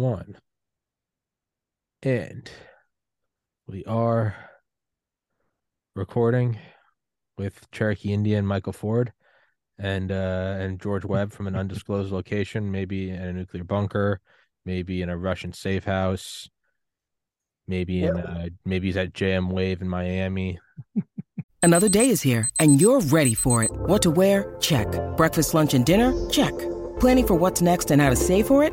one. And we are recording with Cherokee Indian Michael Ford and uh and George Webb from an undisclosed location, maybe in a nuclear bunker, maybe in a Russian safe house, maybe in uh maybe he's at JM Wave in Miami. Another day is here, and you're ready for it. What to wear? Check. Breakfast, lunch, and dinner? Check. Planning for what's next and how to save for it?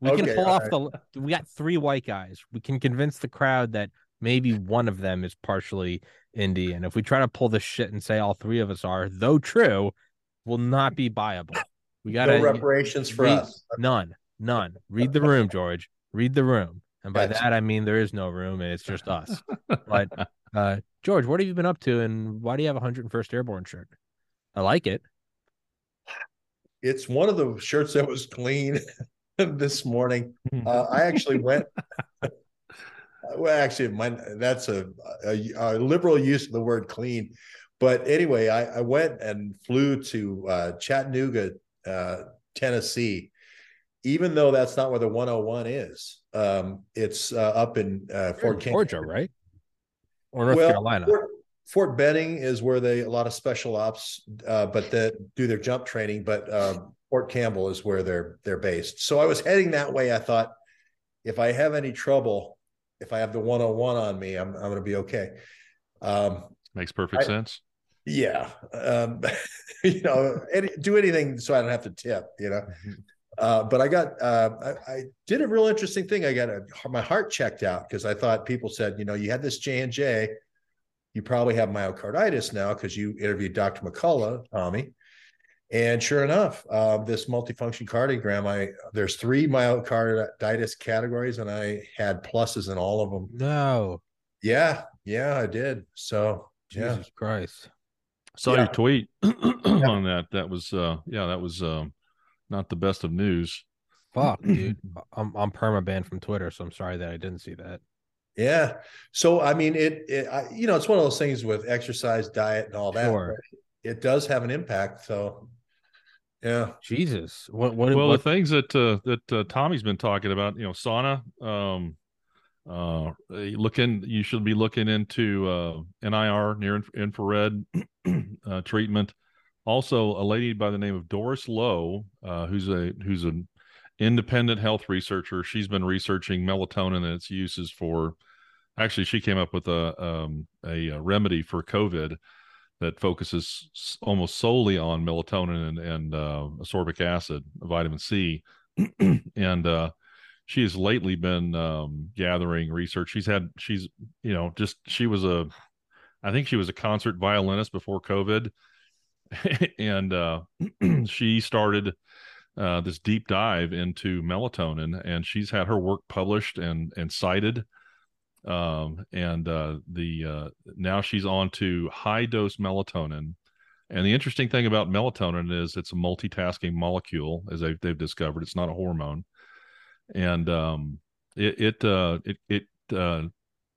We can pull off the we got three white guys. We can convince the crowd that maybe one of them is partially Indian. If we try to pull this shit and say all three of us are, though true, will not be viable. We gotta no reparations for read- us. None, none. Read the room, George. Read the room. And by Gotcha. that I mean there is no room and it's just us. But uh George, what have you been up to and why do you have a 101st Airborne shirt? I like it. It's one of the shirts that was clean this morning. Uh, I actually went. well, actually, my that's a, a, a liberal use of the word clean, but anyway, I, I went and flew to uh, Chattanooga, uh, Tennessee. Even though that's not where the 101 is, um, it's uh, up in uh, You're in Fort Campbell. Georgia, right? Or North Well, Carolina. Fort, Fort Benning is where they a lot of special ops, uh, but that do their jump training. But um, Fort Campbell is where they're they're based. So I was heading that way. I thought, if I have any trouble, if I have the 101 on me, I'm I'm going to be okay. Um, Makes perfect I- sense. yeah, um, you know, any, do anything so I don't have to tip. You know. Uh, but I got uh, I, I did a real interesting thing. I got a, my heart checked out because I thought people said, you know, you had this J and J, you probably have myocarditis now because you interviewed Dr. McCullough, Tommy. And sure enough, uh, this multifunction cardiogram, I there's three myocarditis categories, and I had pluses in all of them. No. Yeah, yeah, I did. So yeah, Jesus Christ. Saw Yeah. your tweet on that. That was uh yeah, that was um not the best of news. Fuck, dude. I'm I'm perma banned from Twitter, so I'm sorry that I didn't see that. yeah. So I mean, it, it I, you know, it's one of those things with exercise, diet, and all that. Sure. It does have an impact. So yeah. Jesus. What what well, what the things that uh, that uh, Tommy's been talking about, you know, sauna. Um, uh, looking, you should be looking into uh, NIR, near inf- infrared uh, treatment. Also, a lady by the name of Doris Loh, uh, who's a who's an independent health researcher. She's been researching melatonin and its uses for. Actually, she came up with a um, a, uh remedy for COVID that focuses almost solely on melatonin and, and uh, ascorbic acid, vitamin C, and uh, she has lately been um, gathering research. She's had she's you know just she was a, I think she was a concert violinist before COVID, and uh, she started uh, this deep dive into melatonin, and she's had her work published and and cited um and uh the uh now she's on to high dose melatonin. And the interesting thing about melatonin is it's a multitasking molecule as they've, they've discovered. It's not a hormone. And um it it uh it it uh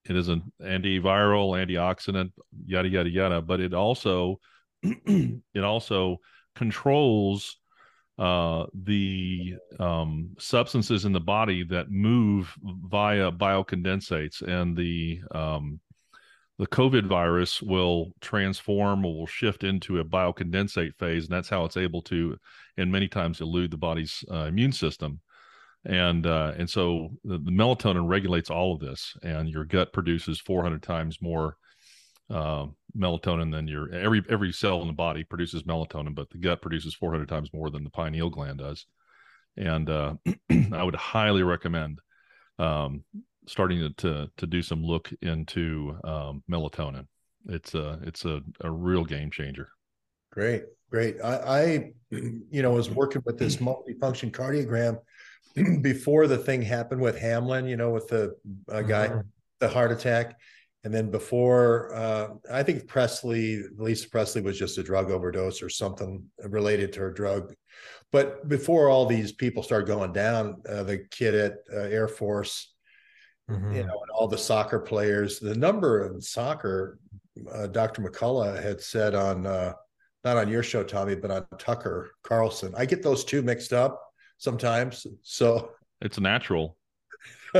it is an antiviral antioxidant yada yada yada. But it also it also controls uh, the um, substances in the body that move via biocondensates, and the um, the COVID virus will transform or will shift into a biocondensate phase, and that's how it's able to, and many times elude the body's uh, immune system. And uh, and so the, the melatonin regulates all of this, and your gut produces 400 times more uh, melatonin than your every every cell in the body produces melatonin, but the gut produces 400 times more than the pineal gland does. And uh, I would highly recommend um, starting to, to to do some look into um, melatonin. It's a it's a, a real game changer. Great, great. I, I, you know, was working with this multifunction cardiogram before the thing happened with Hamlin, you know, with the uh, guy, Mhm. the heart attack. And then before, uh, I think Presley, Lisa Presley was just a drug overdose or something related to her drug. But before all these people started going down, uh, the kid at uh, Air Force, Mhm. you know, and all the soccer players, the number in soccer, uh, Dr. McCullough had said on, uh, not on your show, Tommy, but on Tucker Carlson. I get those two mixed up sometimes. So It's natural.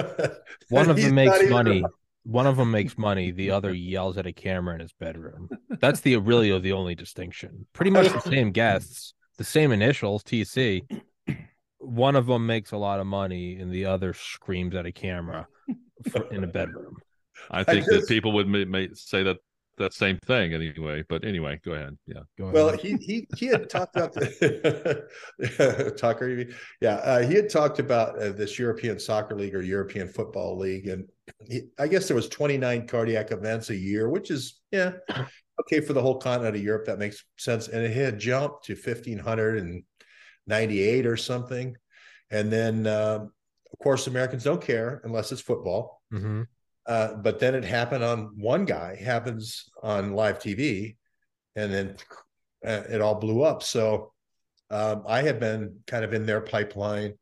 One of them makes even- money. One of them makes money. The other yells at a camera in his bedroom. That's the really the only distinction. Pretty much the same guests, the same initials, TC. One of them makes a lot of money, and the other screams at a camera for, in a bedroom. I think just- that people would may, may say that that same thing anyway. But anyway, go ahead. Yeah. Go Well, ahead. he he he had talked about the Tucker. you? Yeah, uh, he had talked about uh, this European Soccer League or European Football League, and he, I guess there was 29 cardiac events a year, which is yeah okay for the whole continent of Europe. That makes sense, and it had jumped to 1598 or something, and then um, of course Americans don't care unless it's football. Mhm. Uh, but then it happened on one guy, happens on live TV, and then uh, it all blew up. So um, I have been kind of in their pipeline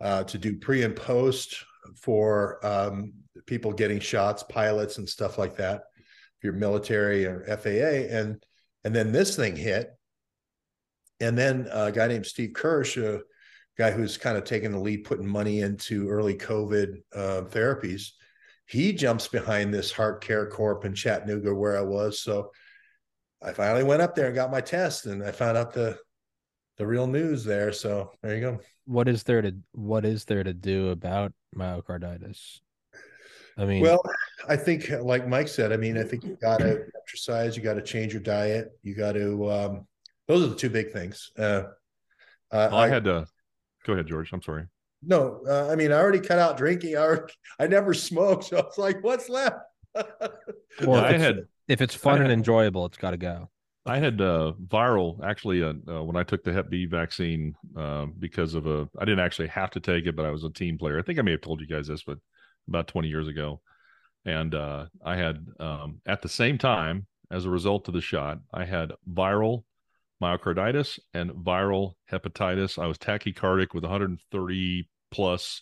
uh, to do pre and post for um, people getting shots, pilots, and stuff like that. If you're military or FAA, and and then this thing hit, and then a guy named Steve Kirsch, a guy who's kind of taking the lead, putting money into early COVID uh, therapies he jumps behind this heart care corp in Chattanooga where I was. So I finally went up there and got my test and I found out the the real news there. So there you go. What is there to what is there to do about myocarditis? I mean, Well, I think like Mike said, I mean, I think you gotta exercise, you gotta change your diet, you gotta um those are the two big things. Uh, uh Well, I, had to go ahead, George. I'm sorry. no, uh, I mean, I already cut out drinking. I, already, I never smoked, so it's like, what's left? or I if, it's, had if it's fun and enjoyable, it's got to go. I had uh, viral actually uh, uh, when I took the Hep B vaccine uh, because of a I didn't actually have to take it, but I was a team player. I think I may have told you guys this, but about 20 years ago, and uh, I had um, at the same time as a result of the shot, I had viral myocarditis and viral hepatitis. I was tachycardic with 130 plus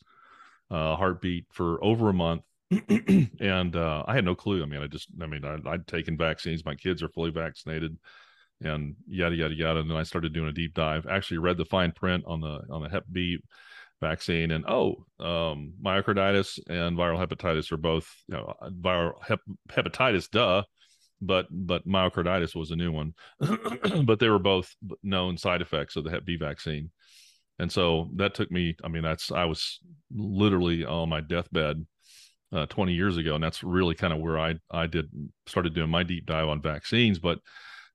uh, heartbeat for over a month. and uh, I had no clue. I mean, I just, I mean, I, I'd taken vaccines. My kids are fully vaccinated, and yada yada yada. And then I started doing a deep dive. Actually, read the fine print on the on the Hep B vaccine, and oh, um, myocarditis and viral hepatitis are both you know, viral hep, hepatitis. Duh, but but myocarditis was a new one. but they were both known side effects of the Hep B vaccine. And so that took me, I mean, that's, I was literally on my deathbed uh, 20 years ago. And that's really kind of where I, I did, started doing my deep dive on vaccines. But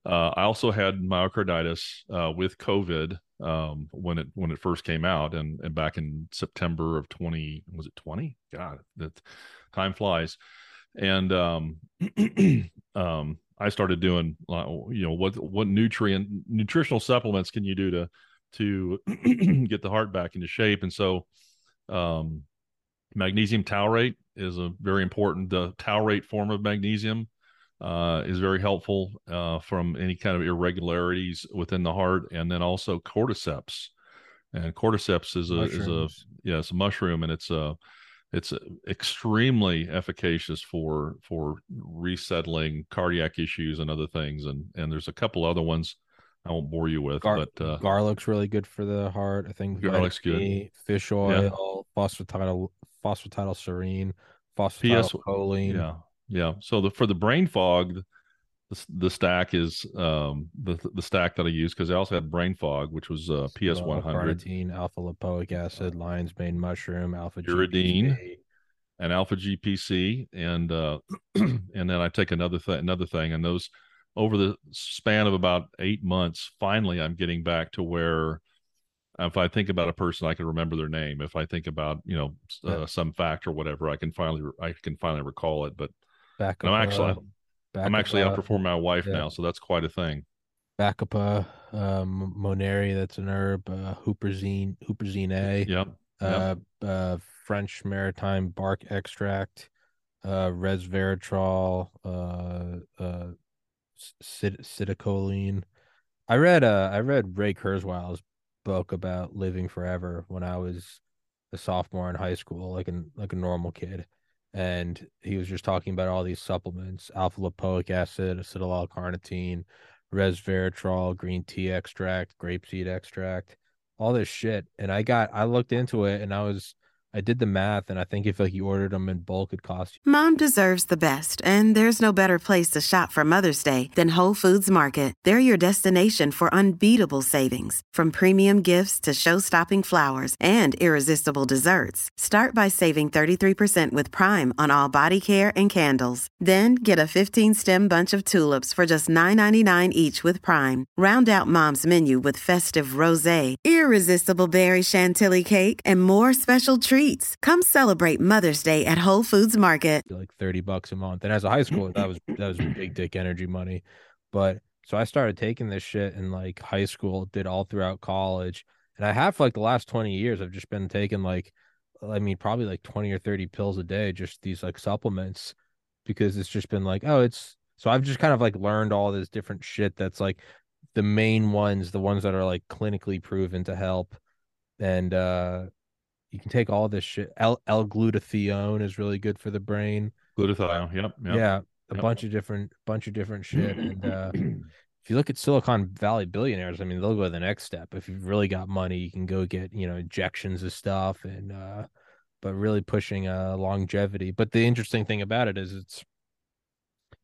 uh, I also had myocarditis uh, with COVID um, when it, when it first came out and, and back in September of 20, was it 20? God, that time flies. And, um, um, I started doing, uh, you know, what, what nutrient, nutritional supplements can you do to, to get the heart back into shape. And so, um, magnesium taurate is a very important. The taurate form of magnesium uh, is very helpful uh, from any kind of irregularities within the heart, and then also cordyceps. And cordyceps is a is a Mushrooms. yeah, it's a mushroom, and it's a it's extremely efficacious for for resettling cardiac issues and other things. And and there's a couple other ones I won't bore you with, Gar- but uh, garlic's really good for the heart. I think Garlic's good. Fish oil, phosphatidyl phosphatidylserine, phosphatidylcholine. yeah yeah so the for the brain fog the, the stack is um the the stack that i use because i also had brain fog which was uh ps 100 carnitine, alpha lipoic acid, lion's mane mushroom, alpha Uridine. And alpha gpc and uh and then i take another thing another thing and those over the span of about eight months finally i'm getting back to where if i think about a person i can remember their name if i think about you know uh, Yeah. some fact or whatever i can finally i can finally recall it but Back I'm actually- i'm actually outperforming my wife yeah. now so that's quite a thing Bacopa, um, monnieri, that's an herb, uh, Huperzine, Huperzine A, Yep. uh, uh, French maritime bark extract, uh, resveratrol, uh, uh, cit- citicoline. I read uh I read Ray Kurzweil's book about living forever when I was a sophomore in high school, like a like a normal kid, and he was just talking about all these supplements: alpha lipoic acid, acetyl carnitine, resveratrol, green tea extract, grapeseed extract, all this shit. And I got I looked into it and I was I did the math, and I think if like you ordered them in bulk, it cost you. Mom deserves the best, and there's no better place to shop for Mother's Day than Whole Foods Market. They're your destination for unbeatable savings, from premium gifts to show-stopping flowers and irresistible desserts. Start by saving 33% with Prime on all body care and candles. Then get a 15-stem bunch of tulips for just $9.99 each with Prime. Round out Mom's menu with festive rosé, irresistible berry chantilly cake, and more special treats Come celebrate Mother's Day at Whole Foods Market. Like 30 bucks a month. And as a high schooler, that was that was big dick energy money. But so I started taking this shit in like high school, did all throughout college. And I have for like the last 20 years, I've just been taking like I mean, probably like 20 or 30 pills a day, just these like supplements, because it's just been like, oh, it's so I've just kind of like learned all this different shit that's like the main ones, the ones that are like clinically proven to help. And uh you can take all this shit. L L-glutathione is really good for the brain. Glutathione, yep, yep. Yeah, a Yep. bunch of different bunch of different shit. And uh if you look at Silicon Valley billionaires, I mean, they'll go the next step. If you've really got money, you can go get, you know, injections of stuff and uh but really pushing uh longevity. But the interesting thing about it is it's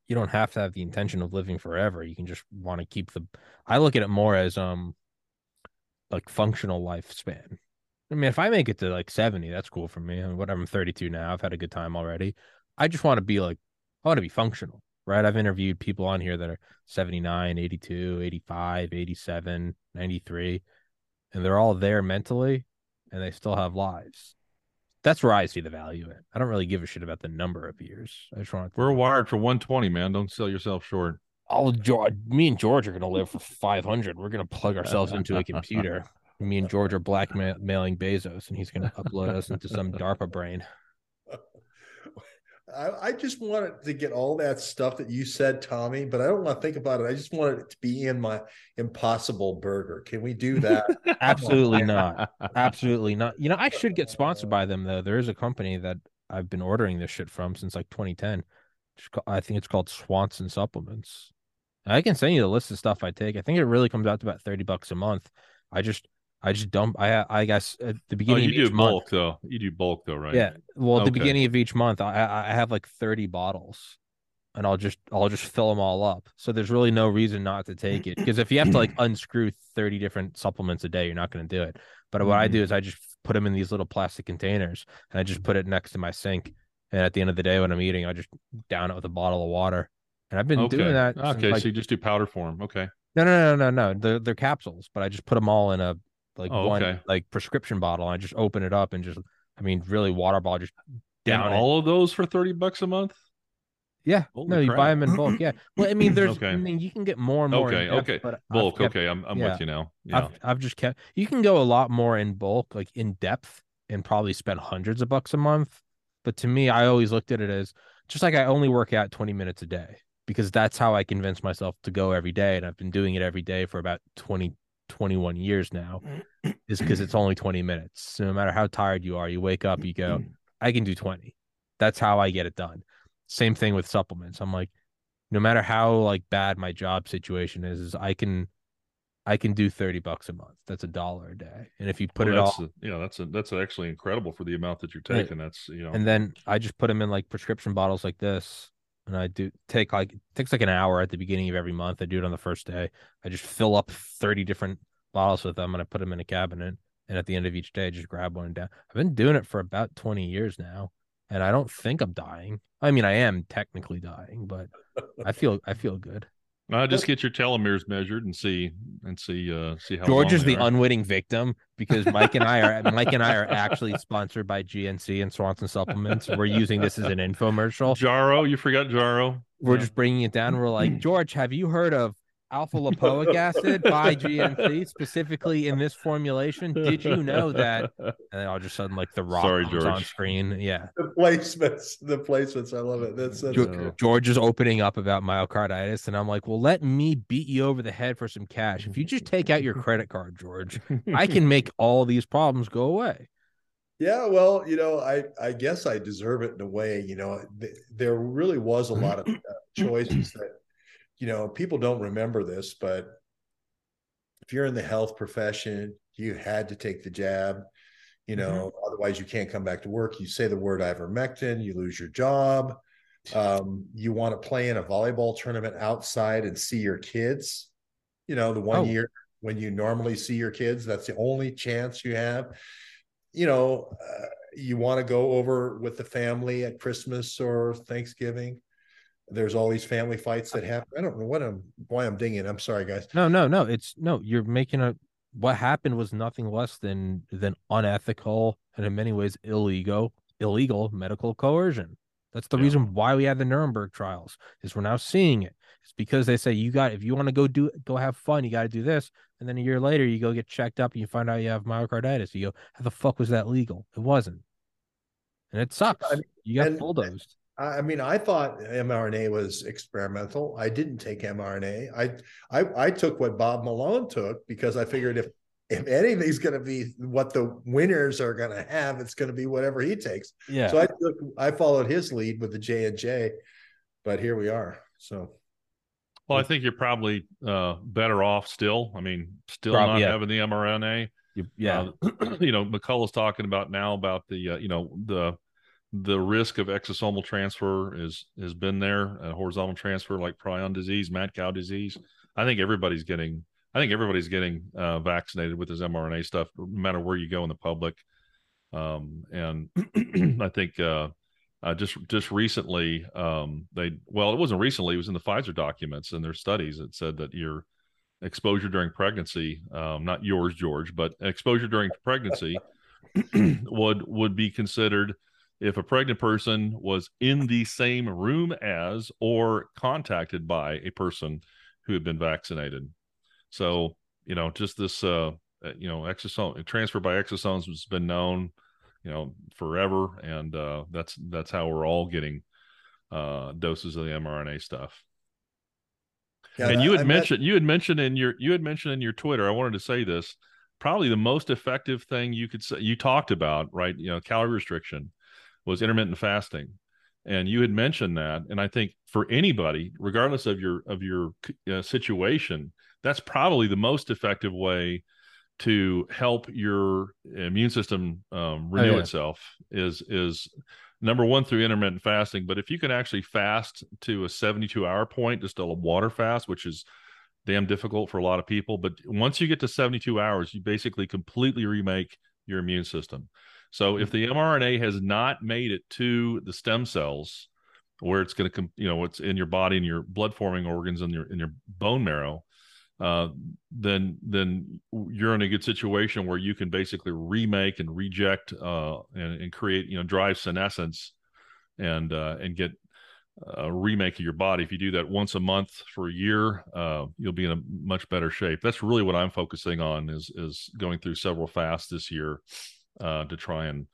you don't have to have the intention of living forever. You can just want to keep the I look at it more as um like functional lifespan. I mean, if I make it to like 70, that's cool for me. I mean, whatever, I'm 32 now. I've had a good time already. I just want to be like, I want to be functional, right? I've interviewed people on here that are 79, 82, 85, 87, 93, and they're all there mentally and they still have lives. That's where I see the value in. I don't really give a shit about the number of years. I just want to. We're wired for 120, man. Don't sell yourself short. All George, me and George are going to live for 500. We're going to plug ourselves into a computer. Me and George are blackmailing Bezos, and he's going to upload us into some DARPA brain. I, I just wanted to get all that stuff that you said, Tommy, but I don't want to think about it. I just want it to be in my impossible burger. Can we do that? Absolutely not. Absolutely not. You know, I should get sponsored by them though. There is a company that I've been ordering this shit from since like 2010. I think it's called Swanson Supplements. I can send you the list of stuff I take. I think it really comes out to about 30 bucks a month. I just I just dump I I guess at the Oh, beginning you of each do month. bulk though. You do bulk though, right? Yeah. Well, at the beginning of each month, I I have like 30 bottles and I'll just I'll just fill them all up. So there's really no reason not to take it because if you have to like unscrew 30 different supplements a day, you're not going to do it. But what I do mm-hmm. is I just put them in these little plastic containers and I just put it next to my sink. And at the end of the day when I'm eating, I just down it with a bottle of water. And I've been Okay. doing that. Okay, like- so you just do powder form. Okay. no, no, no, no, no. They're they're capsules, but I just put them all in a like Oh, one okay. like prescription bottle. And I just open it up and just I mean really water bottle just down and it. all of those for 30 bucks a month? Yeah. Holy no, you buy them in bulk. Yeah. Well, I mean, there's, Okay. I mean, you can get more and more. Okay, in depth, okay. But Bulk. kept- okay, I'm I'm yeah. with you now. Yeah. I've, I've just kept, you can go a lot more in bulk, like in depth, and probably spend hundreds of bucks a month. But to me, I always looked at it as just like I only work out 20 minutes a day because that's how I convince myself to go every day. And I've been doing it every day for about 20, 21 years now, is because it's only 20 minutes. So no matter how tired you are, you wake up, you go, I can do 20. That's how I get it done. Same thing with supplements. I'm like, no matter how like bad my job situation is, is I can I can do 30 bucks a month. That's a dollar a day. And if you put Well, it that's all a- yeah, that's a, that's actually incredible for the amount that you're Right. taking. That's you know and then I just put them in like prescription bottles like this. And I do take like it takes like an hour at the beginning of every month. I do it on the first day. I just fill up 30 different bottles with them and I put them in a cabinet. And at the end of each day, I just grab one down. I've been doing it for about 20 years now. And I don't think I'm dying. I mean, I am technically dying, but I feel I feel good. Uh, just get your telomeres measured and see and see uh see how George is the are. unwitting victim because Mike and I are Mike and I are actually sponsored by GNC and Swanson Supplements. We're using this as an infomercial. Jarrow. You forgot Jarrow. We're Yeah. just bringing it down. We're like, George, have you heard of alpha lipoic acid by GNC, specifically in this formulation. Did you know that? And then all of a sudden, like the rock Sorry, comes George. on screen. Yeah. The placements, the placements. I love it. That's, that's Ge- good. George is opening up about myocarditis, and I'm like, well, let me beat you over the head for some cash. If you just take out your credit card, George, I can make all these problems go away. Yeah, well, you know, I I guess I deserve it in a way. You know, th- there really was a lot of uh, choices that, you know, people don't remember this, but if you're in the health profession, you had to take the jab. You know, otherwise you can't come back to work. You say the word ivermectin, you lose your job. Um, you want to play in a volleyball tournament outside and see your kids. You know, the one Oh. year when you normally see your kids, that's the only chance you have you know, uh, you want to go over with the family at Christmas or Thanksgiving. There's all these family fights that happen. I don't know what I'm why I'm dinging. I'm sorry, guys. No, no, no. It's no. You're making a. What happened was nothing less than than unethical and in many ways illegal illegal medical coercion. That's the Yeah. reason why we had the Nuremberg trials. Is we're now seeing it. It's because they say you got if you want to go do go have fun, you got to do this, and then a year later you go get checked up and you find out you have myocarditis. You go, how the fuck was that legal? It wasn't, and it sucks. I mean, you got and- bulldozed. I I mean, I thought mRNA was experimental. I didn't take mRNA. I I, I took what Bob Malone took because I figured if if anything's going to be what the winners are going to have, it's going to be whatever he takes. Yeah. So I took I followed his lead with the J and J, but here we are. So Well, I think you're probably uh, better off still. I mean, still Prob- not yeah. having the mRNA. You- yeah. Uh, you know, McCullough's talking about now about the uh, you know the the risk of exosomal transfer is has been there, uh, horizontal transfer like prion disease, mad cow disease. I think everybody's getting. I think everybody's getting uh, vaccinated with this mRNA stuff, no matter where you go in the public. Um, and I think uh, uh, just just recently, um, they well, it wasn't recently; it was in the Pfizer documents and their studies. that said that your exposure during pregnancy, um, not yours, George, but exposure during pregnancy would would be considered if a pregnant person was in the same room as or contacted by a person who had been vaccinated. So you know, just this uh, uh, you know exosome transfer by exosomes has been known you know forever and uh that's that's how we're all getting uh doses of the mrna stuff yeah, and you had I met- mentioned you had mentioned in your you had mentioned in your twitter i wanted to say this probably the most effective thing you could say you talked about right you know calorie restriction was intermittent fasting. And you had mentioned that. And i think for anybody regardless of your of your uh, situation that's probably the most effective way to help your immune system um, renew yeah. itself is is number one through intermittent fasting. But if you can actually fast to a 72 hour point just a water fast which is damn difficult for a lot of people. But once you get to 72 hours you basically completely remake your immune system so if the mrna has not made it to the stem cells where it's going to come, you know it's in your body and your blood forming organs and your in your bone marrow uh, then then you're in a good situation where you can basically remake and reject uh, and, and create you know drive senescence and uh, and get a remake of your body. If you do that once a month for a year, uh, you'll be in a much better shape. That's really what I'm focusing on is is going through several fasts this year uh, to try and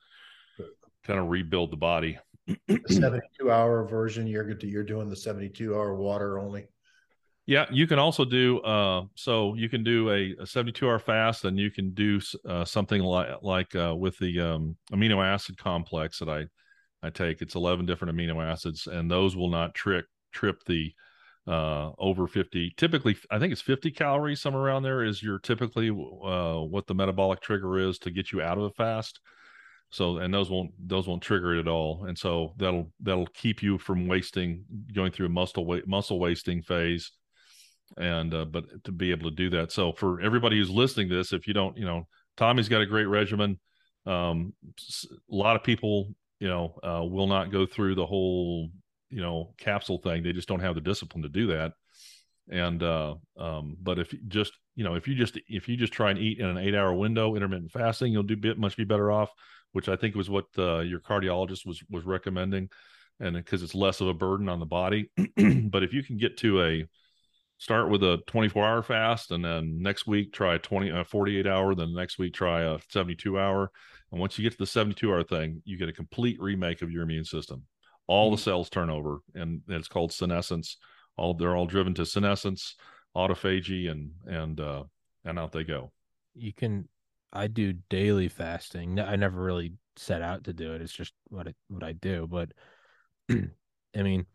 kind of rebuild the body. the 72 hour version. You're good. You're doing the 72 hour water only. Yeah, you can also do uh, so. You can do a, a 72 hour fast, and you can do uh, something like like uh, with the um, amino acid complex that I I take. It's 11 different amino acids, and those will not trick trip the uh, over 50. Typically, I think it's 50 calories, somewhere around there is your typically uh, what the metabolic trigger is to get you out of a fast. So, and those won't those won't trigger it at all, and so that'll that'll keep you from wasting going through a muscle wa- muscle wasting phase and uh, but to be able to do that so for everybody who's listening to this if you don't you know tommy's got a great regimen um a lot of people you know uh, will not go through the whole you know capsule thing they just don't have the discipline to do that. And uh um but if you just you know if you just if you just try and eat in an eight hour window intermittent fasting you'll do bit much be better off which i think was what uh, your cardiologist was was recommending. And because it's less of a burden on the body. But if you can get to a start with a 24 hour fast and then next week try a 20 uh, 48 hour then the next week try a 72 hour. And once you get to the 72 hour thing you get a complete remake of your immune system all mm-hmm. the cells turn over and it's called senescence all they're all driven to senescence autophagy and and uh and out they go you can i do daily fasting i never really set out to do it it's just what it what i do but i mean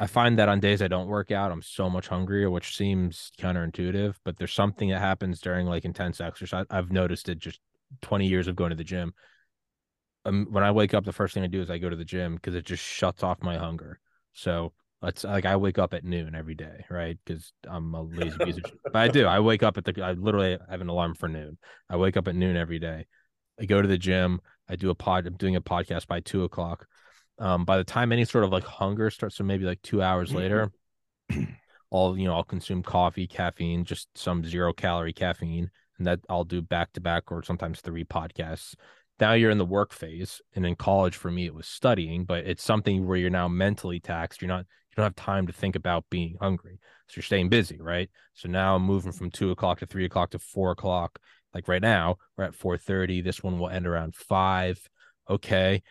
I find that on days I don't work out, I'm so much hungrier, which seems counterintuitive, but there's something that happens during like intense exercise. I've noticed it just 20 years of going to the gym. Um, when I wake up, the first thing I do is I go to the gym because it just shuts off my hunger. So let's like I wake up at noon every day, right? Because I'm a lazy piece of shit. But I do. I wake up at the. I literally have an alarm for noon. I wake up at noon every day. I go to the gym. I do a pod. I'm doing a podcast by two o'clock um, by the time any sort of like hunger starts, so maybe like two hours mm-hmm. later, I'll you know I'll consume coffee, caffeine, just some zero calorie caffeine, and that I'll do back to back or sometimes three podcasts. Now you're in the work phase, and in college for me it was studying, but it's something where you're now mentally taxed. You're not you don't have time to think about being hungry, so you're staying busy, right? So now I'm moving from two o'clock to three o'clock to four o'clock. Like right now, we're at four thirty. This one will end around five. Okay,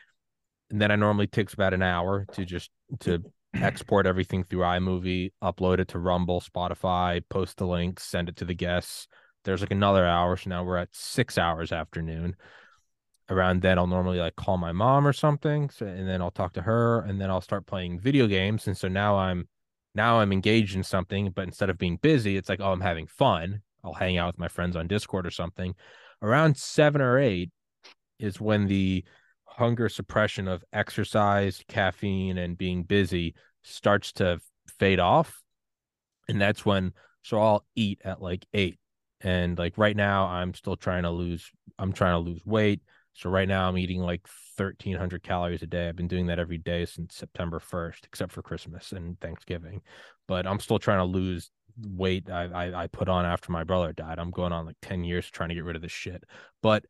and then I normally takes about an hour to just to export everything through iMovie, upload it to Rumble, Spotify, post the links, send it to the guests. There's like another hour, so now we're at six hours afternoon. Around then, I'll normally like call my mom or something, so, and then I'll talk to her, and then I'll start playing video games. And so now I'm now I'm engaged in something, but instead of being busy, it's like oh, I'm having fun. I'll hang out with my friends on Discord or something. Around seven or eight is when the hunger suppression of exercise, caffeine, and being busy starts to fade off. And that's when, so I'll eat at like eight. And like right now, I'm still trying to lose, I'm trying to lose weight. So right now, I'm eating like 1,300 calories a day. I've been doing that every day since September 1st, except for Christmas and Thanksgiving. But I'm still trying to lose weight I, I, I put on after my brother died. I'm going on like 10 years trying to get rid of this shit. But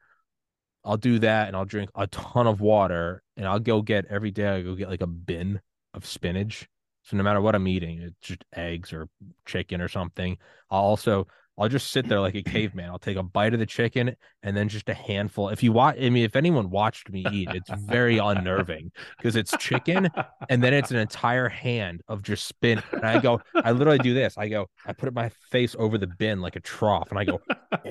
I'll do that and I'll drink a ton of water and I'll go get every day I go get like a bin of spinach. So no matter what I'm eating, it's just eggs or chicken or something. I'll also I'll just sit there like a caveman. I'll take a bite of the chicken and then just a handful. If you watch, I mean, if anyone watched me eat, it's very unnerving because it's chicken and then it's an entire hand of just spin. And I go, I literally do this. I go, I put my face over the bin like a trough and I go,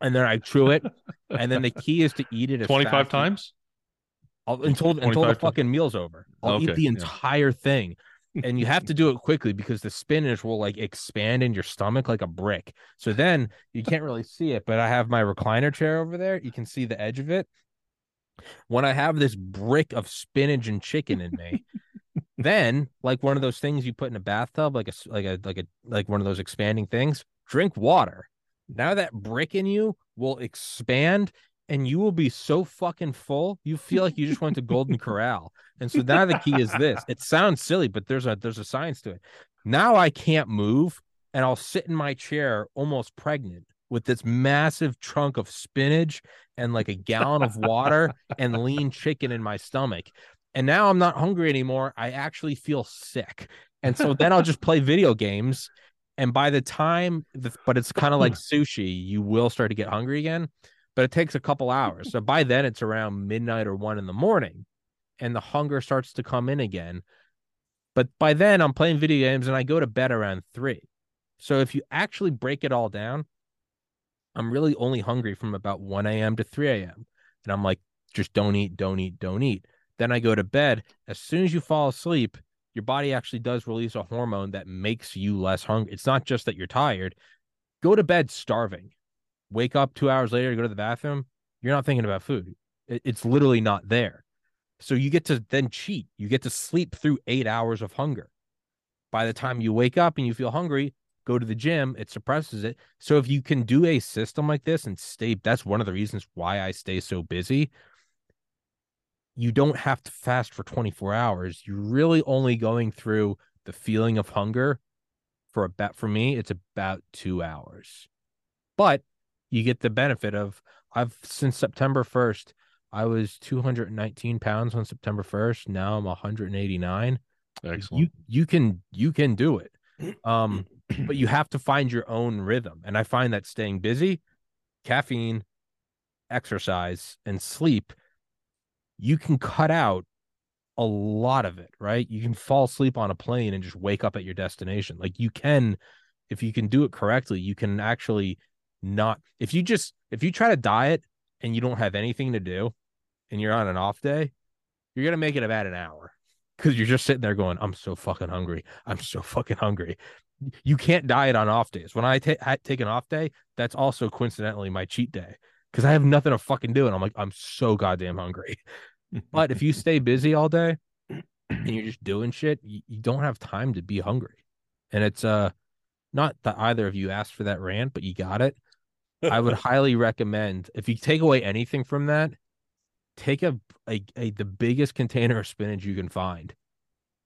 and then I chew it. And then the key is to eat it 25 times. I'll, until until the fucking meal's over. I'll okay, eat the entire yeah. thing and you have to do it quickly because the spinach will like expand in your stomach like a brick. So then you can't really see it, but I have my recliner chair over there. You can see the edge of it. When I have this brick of spinach and chicken in me, then like one of those things you put in a bathtub, like a like a like a like one of those expanding things, drink water. Now that brick in you will expand and you will be so fucking full, you feel like you just went to Golden Corral. And so now the key is this. It sounds silly, but there's a there's a science to it. Now I can't move and I'll sit in my chair almost pregnant with this massive trunk of spinach and like a gallon of water and lean chicken in my stomach. And now I'm not hungry anymore. I actually feel sick. And so then I'll just play video games. And by the time, the, but it's kind of like sushi, you will start to get hungry again but it takes a couple hours. So by then it's around midnight or one in the morning, and the hunger starts to come in again. But by then I'm playing video games and I go to bed around three. So if you actually break it all down, I'm really only hungry from about 1 a.m. to 3 a.m. And I'm like, just don't eat, don't eat, don't eat. Then I go to bed. As soon as you fall asleep, your body actually does release a hormone that makes you less hungry. It's not just that you're tired. Go to bed starving wake up two hours later, go to the bathroom, you're not thinking about food. it's literally not there. So you get to then cheat. You get to sleep through eight hours of hunger. By the time you wake up and you feel hungry, go to the gym, it suppresses it. So if you can do a system like this and stay, that's one of the reasons why I stay so busy. You don't have to fast for 24 hours. You're really only going through the feeling of hunger for about for me, it's about two hours. But you get the benefit of I've since September 1st, I was 219 pounds on September 1st. Now I'm 189. Excellent. You you can you can do it. Um but you have to find your own rhythm. And I find that staying busy, caffeine, exercise, and sleep, you can cut out a lot of it, right? You can fall asleep on a plane and just wake up at your destination. Like you can, if you can do it correctly, you can actually not, if you just, if you try to diet and you don't have anything to do and you're on an off day, you're to make it about an hour because you're just sitting there going, I'm so fucking hungry. I'm so fucking hungry. You can't diet on off days. When I ta- take an off day, that's also coincidentally my cheat day because I have nothing to fucking do. And I'm like, I'm so goddamn hungry. but if you stay busy all day and you're just doing shit, you, you don't have time to be hungry. And it's uh not that either of you asked for that rant, but you got it. I would highly recommend if you take away anything from that, take a, a, a the biggest container of spinach you can find.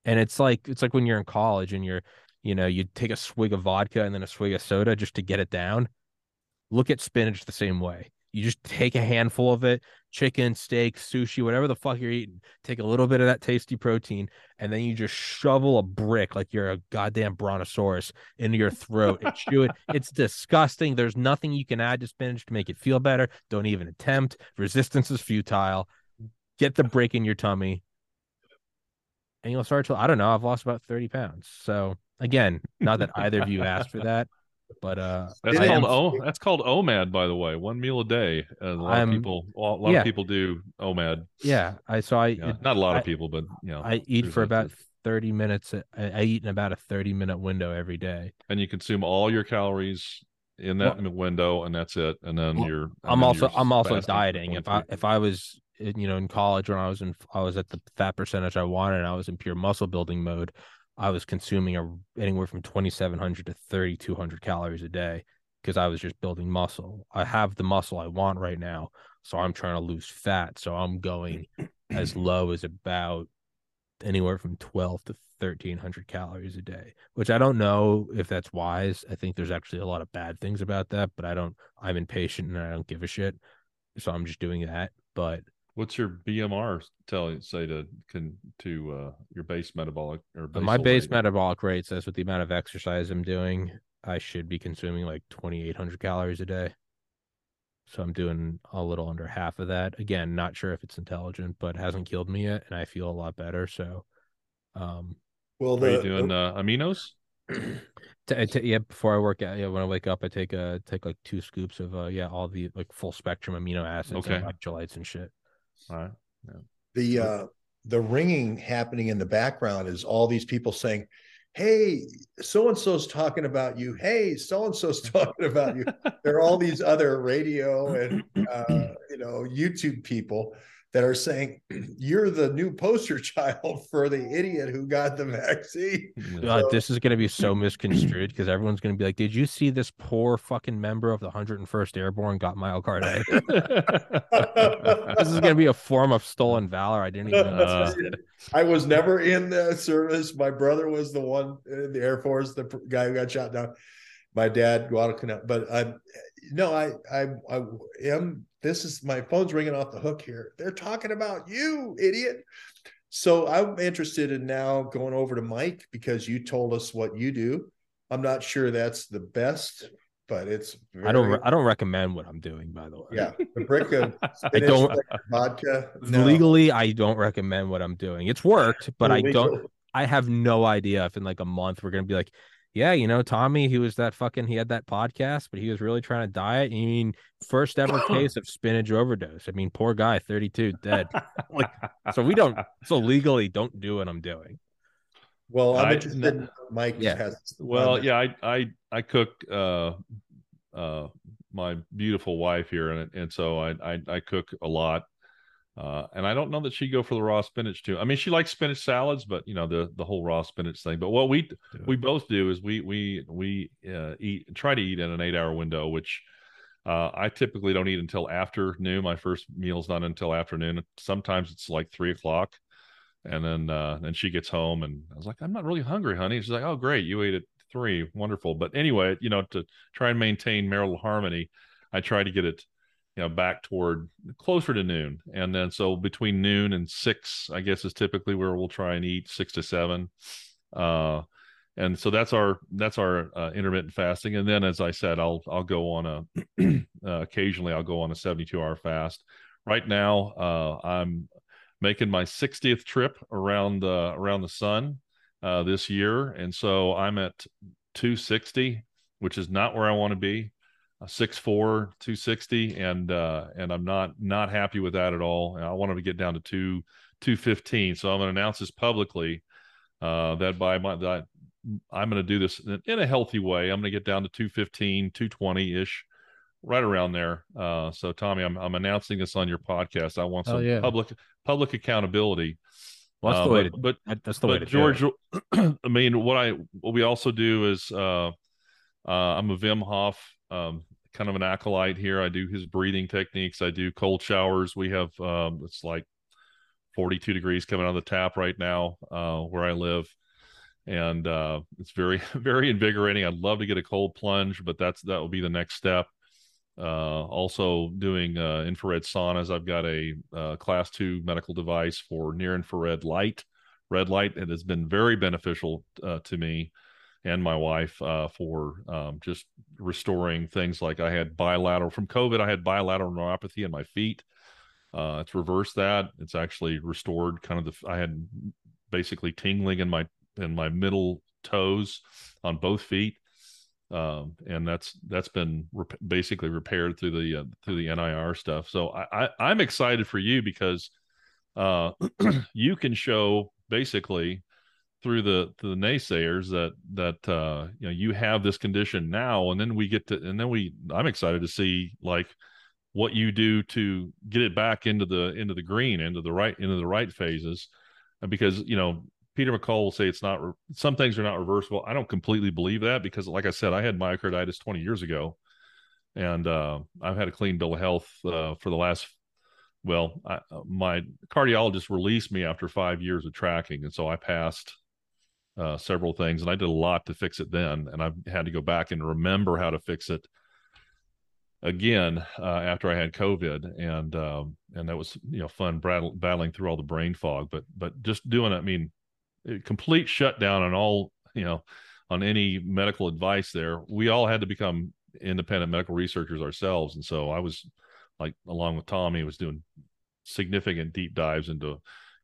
And it's like it's like when you're in college and you're, you know, you take a swig of vodka and then a swig of soda just to get it down. Look at spinach the same way. You just take a handful of it, chicken, steak, sushi, whatever the fuck you're eating. Take a little bit of that tasty protein, and then you just shovel a brick like you're a goddamn brontosaurus into your throat and chew it. It's disgusting. There's nothing you can add to spinach to make it feel better. Don't even attempt. Resistance is futile. Get the brick in your tummy, and you'll start to. I don't know. I've lost about thirty pounds. So again, not that either of you asked for that. But uh, that's called am- oh, that's called OMAD, by the way. One meal a day. Uh, a lot I'm- of people, a lot yeah. of people do OMAD. yeah. I so I Yeah, not a lot I- of people, but you know, I eat for about thirty minutes. I, I eat in about a thirty minute window every day. and you consume all your calories in that window, and that's it. And then Well, you're. and I'm then also you're I'm also dieting. If I if I was in, you know in college when I was in I was at the fat percentage I wanted and I was in pure muscle building mode, I was consuming a, anywhere from 2700 to 3200 calories a day because I was just building muscle. I have the muscle I want right now, so I'm trying to lose fat. So I'm going as low as about anywhere from 12 to 1300 calories a day, which I don't know if that's wise. I think there's actually a lot of bad things about that, but I don't I'm impatient and I don't give a shit. So I'm just doing that. But What's your BMR tell say to can to uh your base metabolic or But my base rate? metabolic rate says with the amount of exercise I'm doing, I should be consuming like 2,800 calories a day. So I'm doing a little under half of that. Again, not sure if it's intelligent, but hasn't killed me yet, and I feel a lot better. So, um, Well, Are you the, doing uh, aminos? t- t- yeah, before I work out, yeah, when I wake up, I take a take like two scoops of uh, yeah, all the like full spectrum amino acids and Okay. electrolytes and shit. All right. the uh the ringing happening in the background is all these people saying hey so and so's talking about you. Hey so and so's talking about you. There are all these other radio and uh you know youtube people that are saying you're the new poster child for the idiot who got the vaccine Uh, So- this is going to be so misconstrued because everyone's going to be like, "Did you see this poor fucking member of the 101st Airborne got myocarditis?" this is going to be a form of stolen valor. I didn't even. Uh. I was never in the service. My brother was the one in the Air Force, the guy who got shot down. My dad, Guadalcanal. But I'm no, I, I, I am. This is my phone's ringing off the hook here. They're talking about you, idiot. So I'm interested in now going over to Mike because you told us what you do. I'm not sure that's the best, but it's. I don't. I don't recommend what I'm doing. By the way, yeah, the brick of I don't- vodka. no. legally, I don't recommend what I'm doing. It's worked, but I don't. I have no idea if in like a month we're gonna be like, yeah, you know, Tommy, he was that fucking, he had that podcast, but he was really trying to diet. I mean, first ever case of spinach overdose. I mean, poor guy, 32, dead. like, so we don't, so legally, don't do what I'm doing. Well, I'm I- interested. in Mike Yeah. has. Well, on yeah, I I I cook uh uh my beautiful wife here and and so I I, I cook a lot. Uh, and I don't know that she'd go for the raw spinach too. I mean, she likes spinach salads, but you know the the whole raw spinach thing. But what we we both do is we we we uh, eat try to eat in an eight hour window, which uh, I typically don't eat until afternoon. My first meal's not until afternoon. Sometimes it's like three o'clock, and then uh, then she gets home, and I was like, I'm not really hungry, honey. She's like, Oh, great, you ate at three, wonderful. But anyway, you know, to try and maintain marital harmony, I try to get it, you know, back toward closer to noon, and then so between noon and six, I guess is typically where we'll try and eat six to seven. Uh, and so that's our that's our uh, intermittent fasting. And then as i said i'll i'll go on a uh, occasionally i'll go on a 72 hour fast. Right now uh, i'm making my 60th trip around uh, around the sun uh, this year. And so i'm at 260 which is not where i want to be uh, 6'4 260 and uh and i'm not not happy with that at all i want to get down to 2 215 so i'm going to announce this publicly uh, that by my that I'm going to do this in a healthy way. I'm going to get down to 215, 220 ish, right around there. Uh, so Tommy, I'm, I'm announcing this on your podcast. I want some yeah. public, public accountability. Well, that's uh, the way but, to, but that's the way to George, I mean, what I, what we also do is, uh, uh, I'm a Wim Hof, um, kind of an acolyte here. I do his breathing techniques. I do cold showers. We have, um, it's like 42 degrees coming on the tap right now, uh, where I live and uh, it's very very invigorating. I'd love to get a cold plunge, but that's that will be the next step. Uh, also doing uh, infrared saunas. I've got a uh, class two medical device for near infrared light, red light. It has been very beneficial uh, to me and my wife uh, for um, just restoring things like I had bilateral from COVID. I had bilateral neuropathy in my feet. it's reversed that. It's actually restored kind of the. I had basically tingling in my in my middle toes on both feet. Um, and that's that's been rep- basically repaired through the uh, through the NIR stuff. So I, I am excited for you because uh, you can show basically through the the naysayers that that uh, you know you have this condition now, and then we get to and then we I'm excited to see like what you do to get it back into the into the green into the right into the right phases because you know Peter McCullough will say it's not some things are not reversible. I don't completely believe that because, like I said, I had myocarditis 20 years ago, and uh, I've had a clean bill of health uh, for the last. Well, I, my cardiologist released me after five years of tracking, and so I passed uh, several things, and I did a lot to fix it then, and I've had to go back and remember how to fix it again uh, after I had COVID, and um, and that was you know fun battling through all the brain fog. But but just doing, I mean, complete shutdown on all you know on any medical advice there we all had to become independent medical researchers ourselves and so i was like along with tommy was doing significant deep dives into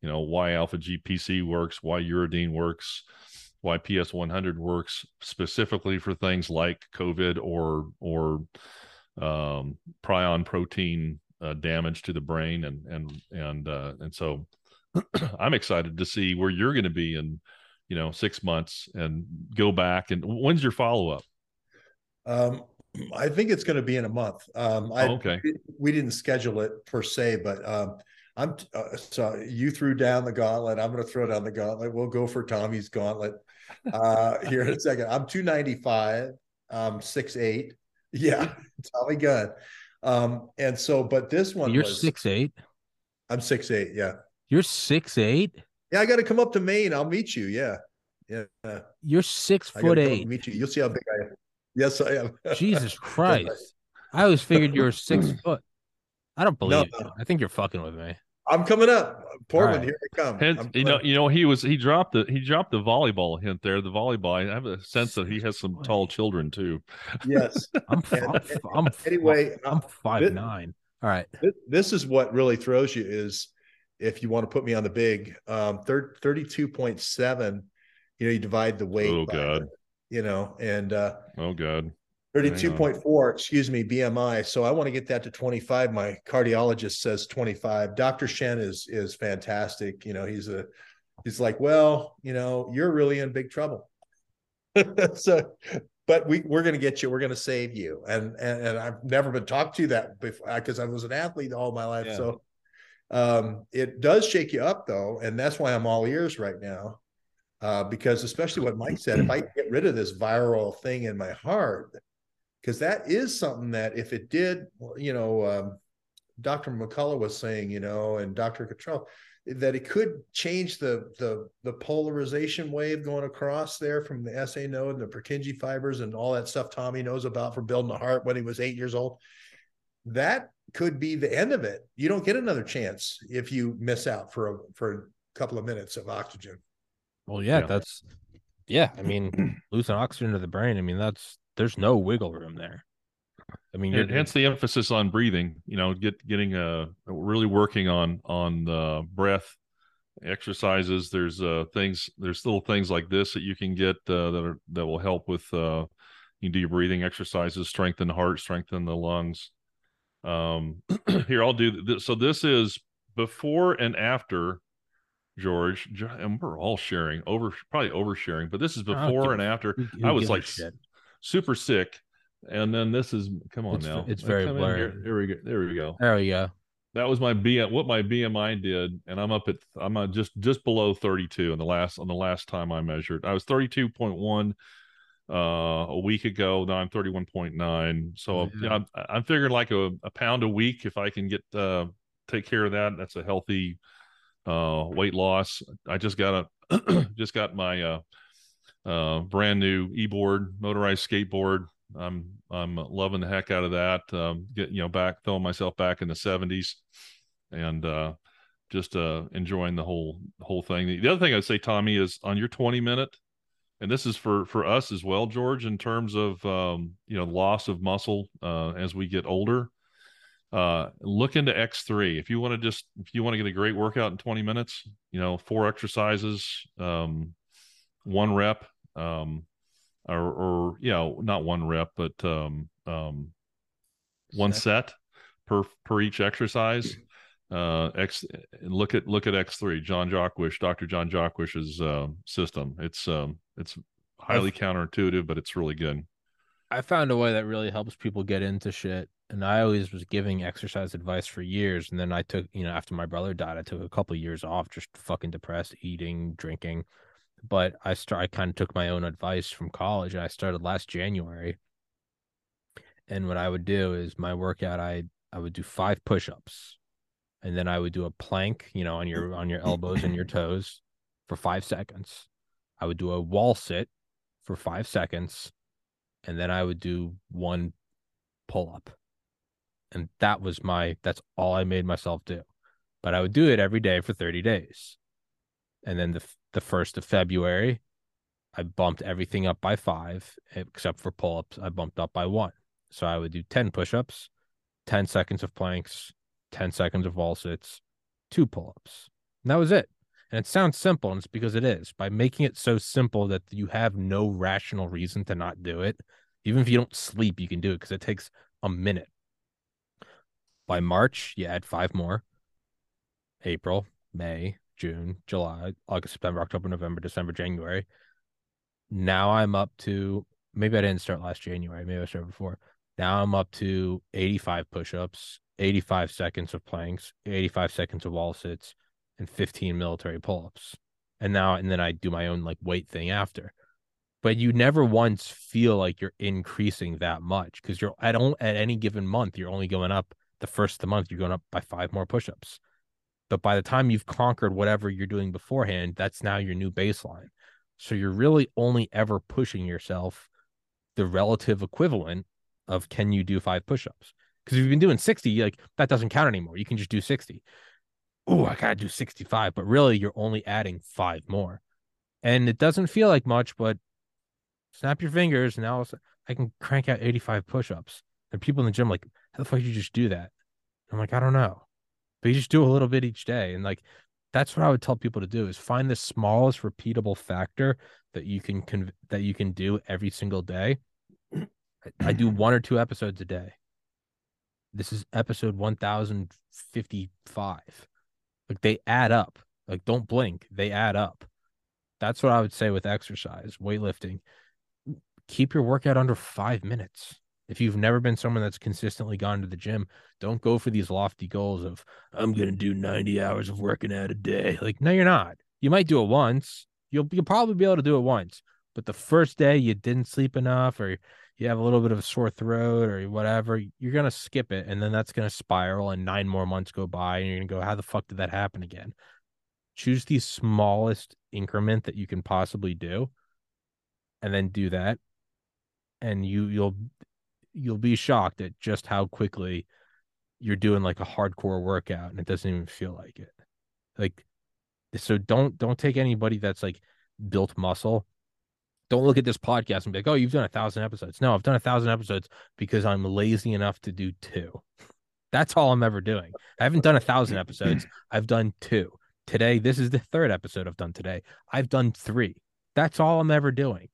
you know why alpha gpc works why uridine works why ps 100 works specifically for things like covid or or um, prion protein uh, damage to the brain and and and uh, and so I'm excited to see where you're going to be in, you know, six months and go back. And when's your follow up? Um, I think it's going to be in a month. Um, I, oh, okay. We didn't schedule it per se, but um, I'm uh, so you threw down the gauntlet. I'm going to throw down the gauntlet. We'll go for Tommy's gauntlet uh, here in a second. I'm 295, um, six eight. Yeah, Tommy Gunn. Um, and so, but this one you're was, six eight. I'm six eight. Yeah. You're six eight. Yeah, I got to come up to Maine. I'll meet you. Yeah, yeah. You're six foot eight. Meet you. You'll see how big I am. Yes, I am. Jesus Christ! I always figured you were six foot. I don't believe no, no. I think you're fucking with me. I'm coming up, Portland. Right. Here I come. Hint, you know, you know, he was he dropped the he dropped the volleyball hint there. The volleyball. I have a sense that he has some tall children too. Yes, I'm. I'm, I'm anyway. I'm five this, nine. All right. This is what really throws you is if you want to put me on the big um 32.7 you know you divide the weight oh god you know and uh oh god 32.4 excuse me bmi so i want to get that to 25 my cardiologist says 25 dr shen is is fantastic. You know he's a he's like well you know you're really in big trouble. So but we we're going to get you we're going to save you. And, and and i've never been talked to that before because i was an athlete all my life. Yeah. so um, it does shake you up though, and that's why I'm all ears right now. Uh, because especially what Mike said, if I get rid of this viral thing in my heart, because that is something that if it did, you know, um, Dr. McCullough was saying, you know, and Dr. Cottrell, that it could change the the the polarization wave going across there from the SA node and the Purkinje fibers and all that stuff Tommy knows about for building a heart when he was eight years old. That could be the end of it. You don't get another chance if you miss out for a for a couple of minutes of oxygen. Well, yeah, yeah. that's Yeah, I mean, losing oxygen to the brain. I mean, that's there's no wiggle room there. I mean, you're hence the emphasis on breathing. You know, get getting uh really working on on the breath exercises. There's uh things there's little things like this that you can get uh, that are that will help with uh you do your breathing exercises, strengthen the heart, strengthen the lungs. Um, here I'll do this. So this is before and after George, and we're all sharing over, probably oversharing, but this is before and after. Who, who I was like super sick, and then this is come on it's, now. It's very blurry. Here. here we go. There we go. There we go. That was my B. What my BMI did, and I'm up at I'm at just just below 32 in the last on the last time I measured. I was 32.1 uh, a week ago. Now I'm 31.9. So yeah. you I'm, I'm figuring like a, a pound a week if I can get uh, take care of that. That's a healthy uh, weight loss. I just got a just got my uh, brand new e-board motorized skateboard. I'm I'm loving the heck out of that. Um, get you know back throwing myself back in the 70s, and uh, just uh, enjoying the whole whole thing. The other thing I'd say, Tommy, is on your 20 minute, and this is for for us as well, George, in terms of um, you know loss of muscle uh, as we get older uh, look into X3 if you want to just if you want to get a great workout in 20 minutes. You know, four exercises, um, one rep, um, or, or you know, not one rep, but um, um, one set per per each exercise. Uh, X look at look at X3, John Jaquish, Dr. John Jaquish's uh, system. It's um, it's highly counterintuitive, but it's really good. I found a way that really helps people get into shit and I always was giving exercise advice for years. And then I took, you know, after my brother died, I took a couple of years off, just fucking depressed, eating, drinking. But I start, I kind of took my own advice from college, and I started last January. And what I would do is my workout, I I would do five push-ups, and then I would do a plank, you know, on your on your elbows and your toes for five seconds. I would do a wall sit for five seconds, and then I would do one pull up and that was my that's all I made myself do. But I would do it every day for 30 days. And then the the 1st of February, I bumped everything up by 5 except for pull-ups. I bumped up by 1. So I would do 10 push-ups, 10 seconds of planks, 10 seconds of wall sits, 2 pull-ups. And that was it. And it sounds simple, and it's because it is. By making it so simple that you have no rational reason to not do it, even if you don't sleep, you can do it because it takes a minute by March, you add five more. April, May, June, July, August, September, October, November, December, January. Now I'm up to maybe I didn't start last January, maybe I started before. Now I'm up to 85 push-ups, 85 seconds of planks, 85 seconds of wall sits, and 15 military pull-ups. And now and then I do my own like weight thing after. But you never once feel like you're increasing that much because you're at at any given month you're only going up the first of the month, you're going up by five more push-ups. But by the time you've conquered whatever you're doing beforehand, that's now your new baseline. So you're really only ever pushing yourself the relative equivalent of can you do five push-ups? Because if you've been doing 60, like that doesn't count anymore. You can just do 60. Oh, I gotta do 65. But really, you're only adding five more. And it doesn't feel like much, but snap your fingers. And now I can crank out 85 push-ups. And people in the gym like, how the fuck did you just do that? I'm like, I don't know. But you just do a little bit each day. And like that's what I would tell people to do is find the smallest repeatable factor that you can conv- that you can do every single day. I do one or two episodes a day. This is episode 1055. Like they add up. Like don't blink, they add up. That's what I would say with exercise, weightlifting. Keep your workout under 5 minutes. If you've never been someone that's consistently gone to the gym, don't go for these lofty goals of I'm gonna do 90 hours of working out a day. Like, no, you're not. You might do it once. You'll you'll probably be able to do it once. But the first day you didn't sleep enough or you have a little bit of a sore throat or whatever, you're gonna skip it and then that's gonna spiral and nine more months go by and you're gonna go, How the fuck did that happen again? Choose the smallest increment that you can possibly do and then do that and you you'll you'll be shocked at just how quickly you're doing like a hardcore workout and it doesn't even feel like it. Like so don't don't take anybody that's like built muscle Don't look at this podcast and be like, oh, you've done a thousand episodes. No, I've done a thousand episodes because I'm lazy enough to do two. That's all I'm ever doing. I haven't done a thousand episodes. I've done two. Today, this is the third episode I've done today. I've done three. That's all I'm ever doing.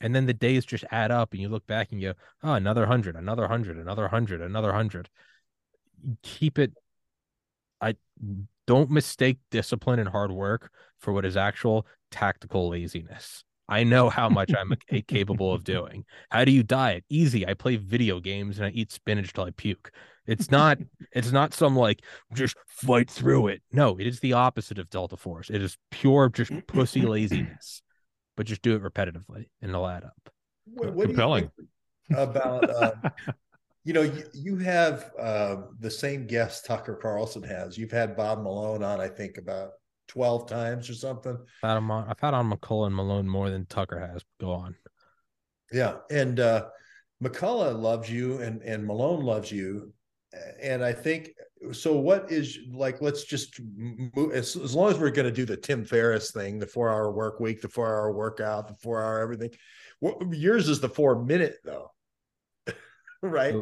And then the days just add up and you look back and you go, oh, another hundred, another hundred, another hundred, another hundred. Keep it. I don't mistake discipline and hard work for what is actual tactical laziness. I know how much I'm capable of doing. How do you diet? Easy. I play video games and I eat spinach till I puke. It's not it's not some like just fight through it. No, it is the opposite of Delta Force. It is pure just pussy laziness. But just do it repetitively and it'll add up. What, what Compelling. about uh, you know, you, you have uh, the same guest Tucker Carlson has. You've had Bob Malone on, I think, about 12 times or something. I've had, him on, I've had on McCullough and Malone more than Tucker has. Go on. Yeah. And uh, McCullough loves you and, and Malone loves you. And I think so. What is like, let's just move as, as long as we're going to do the Tim Ferriss thing, the four hour work week, the four hour workout, the four hour everything. what, Yours is the four minute though. right?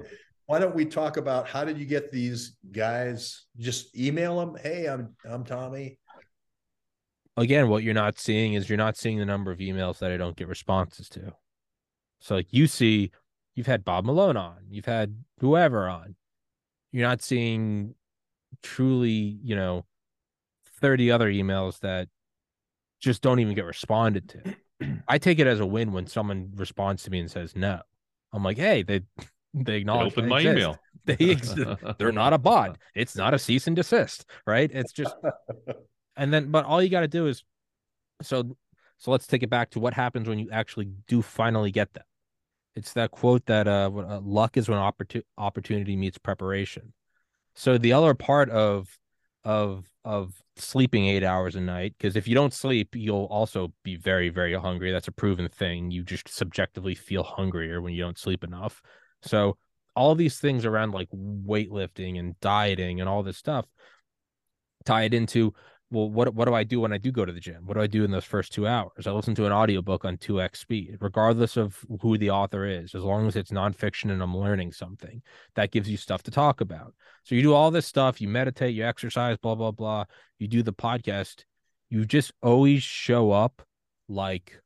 Why don't we talk about how did you get these guys? Just email them. Hey, I'm I'm Tommy. Again, what you're not seeing is you're not seeing the number of emails that I don't get responses to. So like you see, you've had Bob Malone on, you've had whoever on. You're not seeing truly, you know, 30 other emails that just don't even get responded to. I take it as a win when someone responds to me and says no. I'm like, hey, they they acknowledge open my exist. email. They exist. they're not a bot. It's not a cease and desist, right? It's just and then but all you got to do is so so let's take it back to what happens when you actually do finally get them. It's that quote that uh, uh luck is when opportu- opportunity meets preparation. So the other part of of of sleeping 8 hours a night because if you don't sleep you'll also be very very hungry. That's a proven thing. You just subjectively feel hungrier when you don't sleep enough. So all these things around like weightlifting and dieting and all this stuff tie it into well what what do I do when I do go to the gym? What do I do in those first 2 hours? I listen to an audiobook on 2x speed regardless of who the author is as long as it's nonfiction and I'm learning something. That gives you stuff to talk about. So you do all this stuff, you meditate, you exercise, blah blah blah. You do the podcast, you just always show up like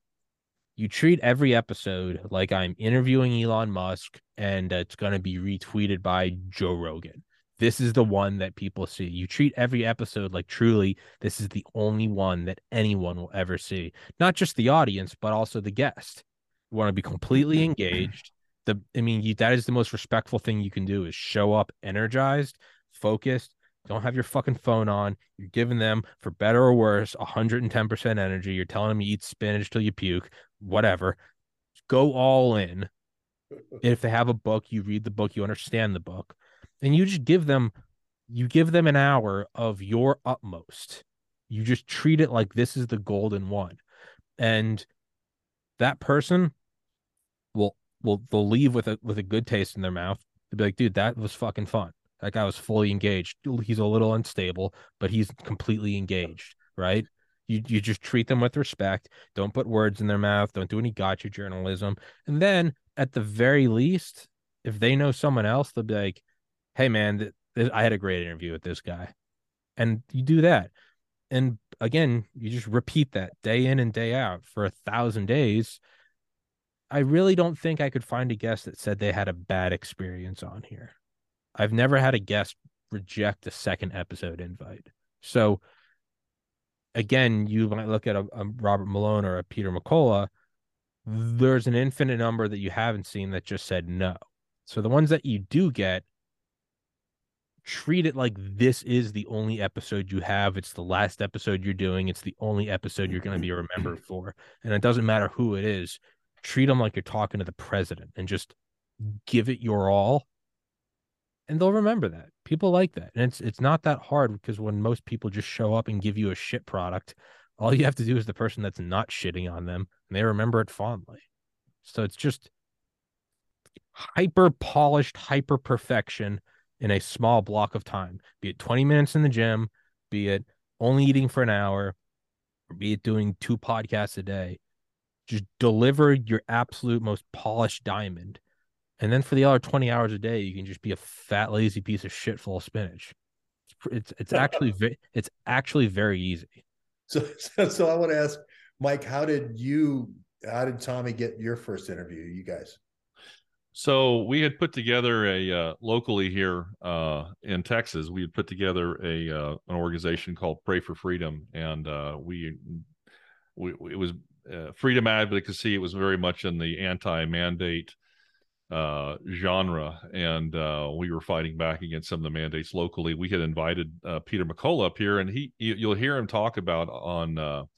you treat every episode like I'm interviewing Elon Musk and it's going to be retweeted by Joe Rogan. This is the one that people see. You treat every episode like truly this is the only one that anyone will ever see. Not just the audience, but also the guest. You want to be completely mm-hmm. engaged. The I mean, you, that is the most respectful thing you can do is show up energized, focused, don't have your fucking phone on. You're giving them, for better or worse, 110% energy. You're telling them you eat spinach till you puke, whatever. Go all in. if they have a book, you read the book, you understand the book, and you just give them, you give them an hour of your utmost. You just treat it like this is the golden one. And that person will will they'll leave with a with a good taste in their mouth. They'll be like, dude, that was fucking fun. That guy was fully engaged. He's a little unstable, but he's completely engaged, right? You you just treat them with respect. Don't put words in their mouth. Don't do any gotcha journalism. And then at the very least, if they know someone else, they'll be like, "Hey, man, th- th- I had a great interview with this guy," and you do that. And again, you just repeat that day in and day out for a thousand days. I really don't think I could find a guest that said they had a bad experience on here. I've never had a guest reject a second episode invite. So again, you might look at a, a Robert Malone or a Peter McCullough. There's an infinite number that you haven't seen that just said no. So the ones that you do get, treat it like this is the only episode you have. It's the last episode you're doing. It's the only episode you're going to be remembered for. And it doesn't matter who it is. Treat them like you're talking to the president and just give it your all and they'll remember that. People like that. And it's it's not that hard because when most people just show up and give you a shit product, all you have to do is the person that's not shitting on them and they remember it fondly. So it's just hyper polished, hyper perfection in a small block of time, be it 20 minutes in the gym, be it only eating for an hour, or be it doing two podcasts a day. just deliver your absolute most polished diamond. And then for the other 20 hours a day, you can just be a fat, lazy piece of shit full of spinach. It's it's, actually it's actually very easy. So, so, so I want to ask Mike, how did you, how did Tommy get your first interview? You guys? So we had put together a uh, locally here uh, in Texas. We had put together a uh, an organization called Pray for Freedom, and uh, we, we it was uh, freedom advocacy. It was very much in the anti-mandate uh, genre, and we were fighting back against some of the mandates locally. We had invited Peter McCullough up here, and he you, will hear him talk about on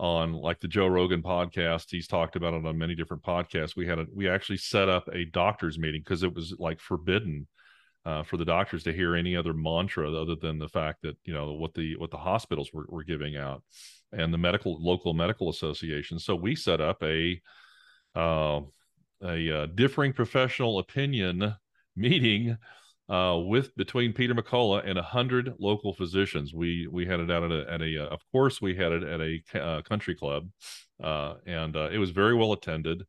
on like the Joe Rogan podcast. He's talked about it on many different podcasts. We had a we actually set up a doctors meeting because it was like forbidden uh, for the doctors to hear any other mantra other than the fact that you know what the what the hospitals were, were giving out and the medical local medical association. So we set up a uh, a uh, differing professional opinion meeting uh, with between Peter McCullough and a hundred local physicians. We we had it out at a, at a uh, of course we had it at a uh, country club, uh, and uh, it was very well attended.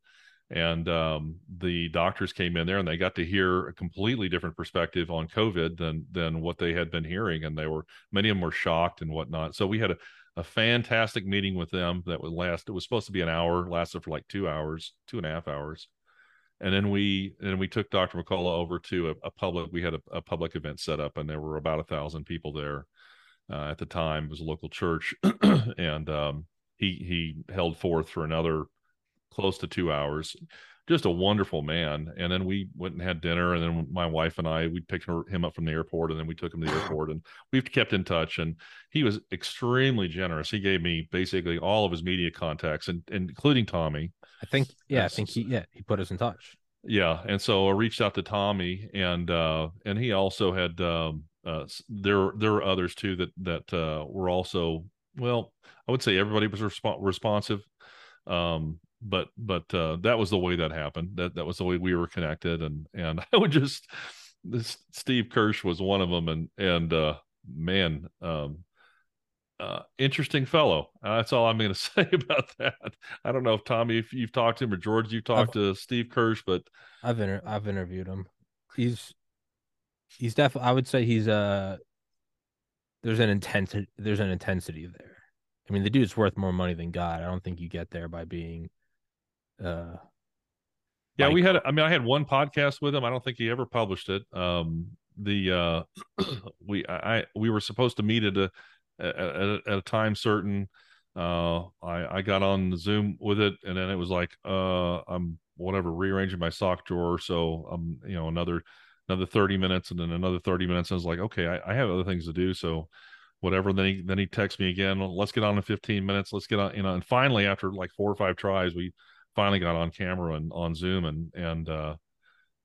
And um, the doctors came in there and they got to hear a completely different perspective on COVID than than what they had been hearing, and they were many of them were shocked and whatnot. So we had a a fantastic meeting with them that would last. It was supposed to be an hour, lasted for like two hours, two and a half hours and then we and we took Dr. McCullough over to a, a public. We had a, a, public event set up, and there were about a thousand people there uh, at the time. It was a local church, and um, he he held forth for another close to two hours. Just a wonderful man. And then we went and had dinner, and then my wife and I we picked him up from the airport, and then we took him to the airport, and we've kept in touch. And he was extremely generous. He gave me basically all of his media contacts, and, and including Tommy I think yeah, I think he yeah he put us in touch. Yeah, and so I reached out to Tommy, and uh, and he also had um, uh, there there were others too that that uh, were also well, I would say everybody was resp- responsive, um, but but uh, that was the way that happened. That that was the way we were connected, and and I would just this Steve Kirsch was one of them, and and uh, man, um, uh, interesting fellow. Uh, that's all I'm going to say about that. I don't know if Tommy, if you've talked to him, or George, you've talked I've, to Steve Kirsch, but I've inter- I've interviewed him. He's he's definitely. I would say he's uh there's an intensity. There's an intensity there. I mean, the dude's worth more money than God. I don't think you get there by being. uh Yeah, we had. I mean, I had one podcast with him. I don't think he ever published it. Um, the uh, we I we were supposed to meet at a at, at, at a time certain. Uh, I I got on the Zoom with it, and then it was like, uh, I'm whatever rearranging my sock drawer, so I'm you know another another 30 minutes, and then another 30 minutes. I was like, okay, I, I have other things to do, so whatever. Then he then he texts me again. Let's get on in 15 minutes. Let's get on. You know, and finally, after like four or five tries, we finally got on camera and on Zoom, and and uh,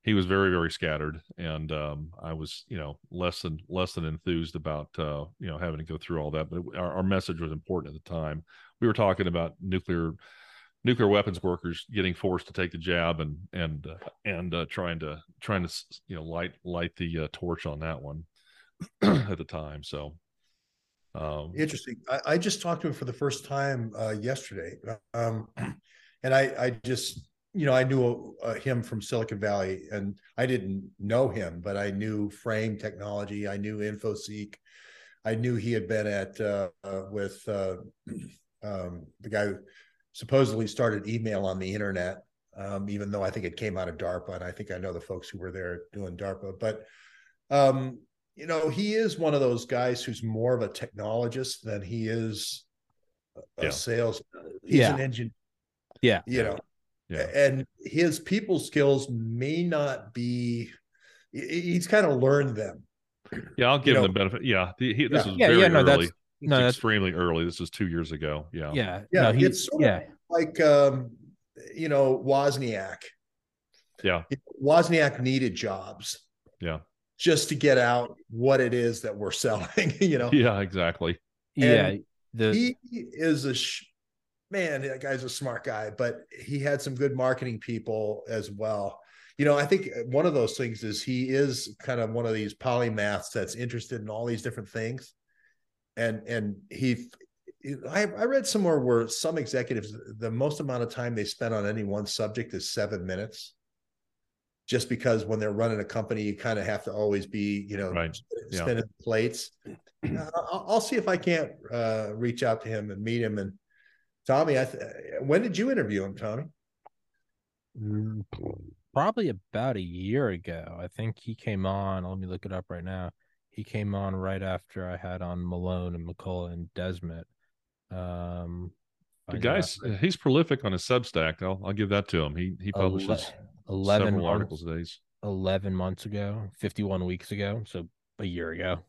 he was very very scattered and um, i was you know less than less than enthused about uh, you know having to go through all that but our, our, message was important at the time we were talking about nuclear nuclear weapons workers getting forced to take the jab and and uh, and uh, trying to trying to you know light light the uh, torch on that one at the time so um, interesting I, I, just talked to him for the first time uh, yesterday um, and i i just you know, I knew uh, him from Silicon Valley, and I didn't know him, but I knew Frame Technology. I knew InfoSeek. I knew he had been at uh, with uh, um, the guy who supposedly started email on the internet. Um, even though I think it came out of DARPA, and I think I know the folks who were there doing DARPA. But um, you know, he is one of those guys who's more of a technologist than he is a yeah. sales. He's yeah. an engine. Yeah, you know, yeah. And his people skills may not be, he's kind of learned them. Yeah, I'll give you him know, the benefit. Yeah. He, he, this yeah. was yeah, very yeah, no, early. That's, no, that's extremely early. This was two years ago. Yeah. Yeah. Yeah. No, he, it's yeah. like, um, you know, Wozniak. Yeah. Wozniak needed jobs. Yeah. Just to get out what it is that we're selling, you know? Yeah, exactly. And yeah. The... He is a sh- man, that guy's a smart guy, but he had some good marketing people as well. You know, I think one of those things is he is kind of one of these polymaths that's interested in all these different things. And and he I, I read somewhere where some executives, the most amount of time they spend on any one subject is seven minutes. Just because when they're running a company, you kind of have to always be, you know, Right. Yeah. spinning plates. Uh, I'll, I'll see if I can't uh, reach out to him and meet him. And Tommy, I th- when did you interview him, Tommy? Mm, Probably about a year ago. I think he came on. Let me look it up right now. He came on right after I had on Malone and McCullough and Desmond. Um, The guy's he's prolific on his Substack. I'll I'll give that to him. He he Ele- publishes 11 several months, articles a day. 11 months ago, 51 weeks ago. So a year ago.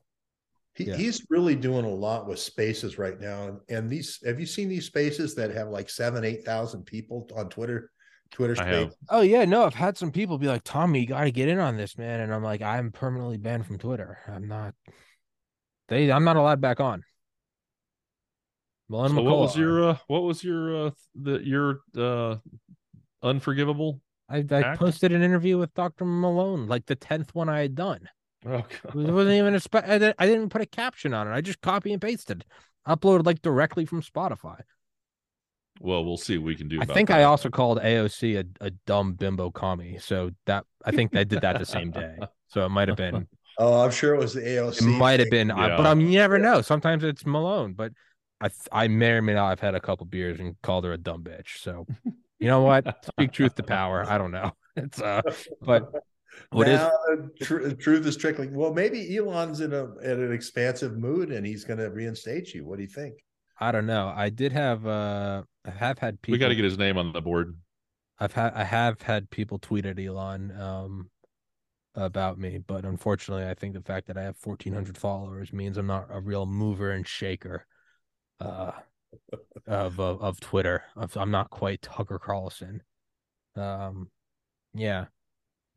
He, Yeah. He's really doing a lot with spaces right now. And, and these, have you seen these spaces that have like seven, eight thousand people on Twitter? Twitter space. Oh yeah, no, I've had some people be like, Tommy, you got to get in on this, man. And I'm like, I'm permanently banned from Twitter. I'm not. They, I'm not allowed back on. Malone So McCullough. what was your uh, what was your uh, the your uh, unforgivable? I, I posted an interview with Dr. Malone, like the tenth one I had done. Oh, It wasn't even a spe- I didn't, I didn't put a caption on it. I just copy and pasted, uploaded like directly from Spotify. well, we'll see what we can do. I about think that. I also called AOC a, a dumb bimbo commie. So that I think I did that the same day. So it might have been Oh, I'm sure it was the AOC. it might have thing. been, uh, I- but I mean, you never know. Sometimes it's Malone, but I I may or may not have had a couple beers and called her a dumb bitch. So you know what? Speak truth to power. I don't know. It's uh, but what is now, the tr- truth is trickling. Well, maybe Elon's in a in an expansive mood and he's going to reinstate you. What do you think? I don't know. I did have uh, I have had people. we got to get his name on the board. I've had I have had people tweet at Elon um about me, but unfortunately, I think the fact that I have 1,400 followers means I'm not a real mover and shaker uh of of, of Twitter. Of, I'm not quite Tucker Carlson. Um, yeah,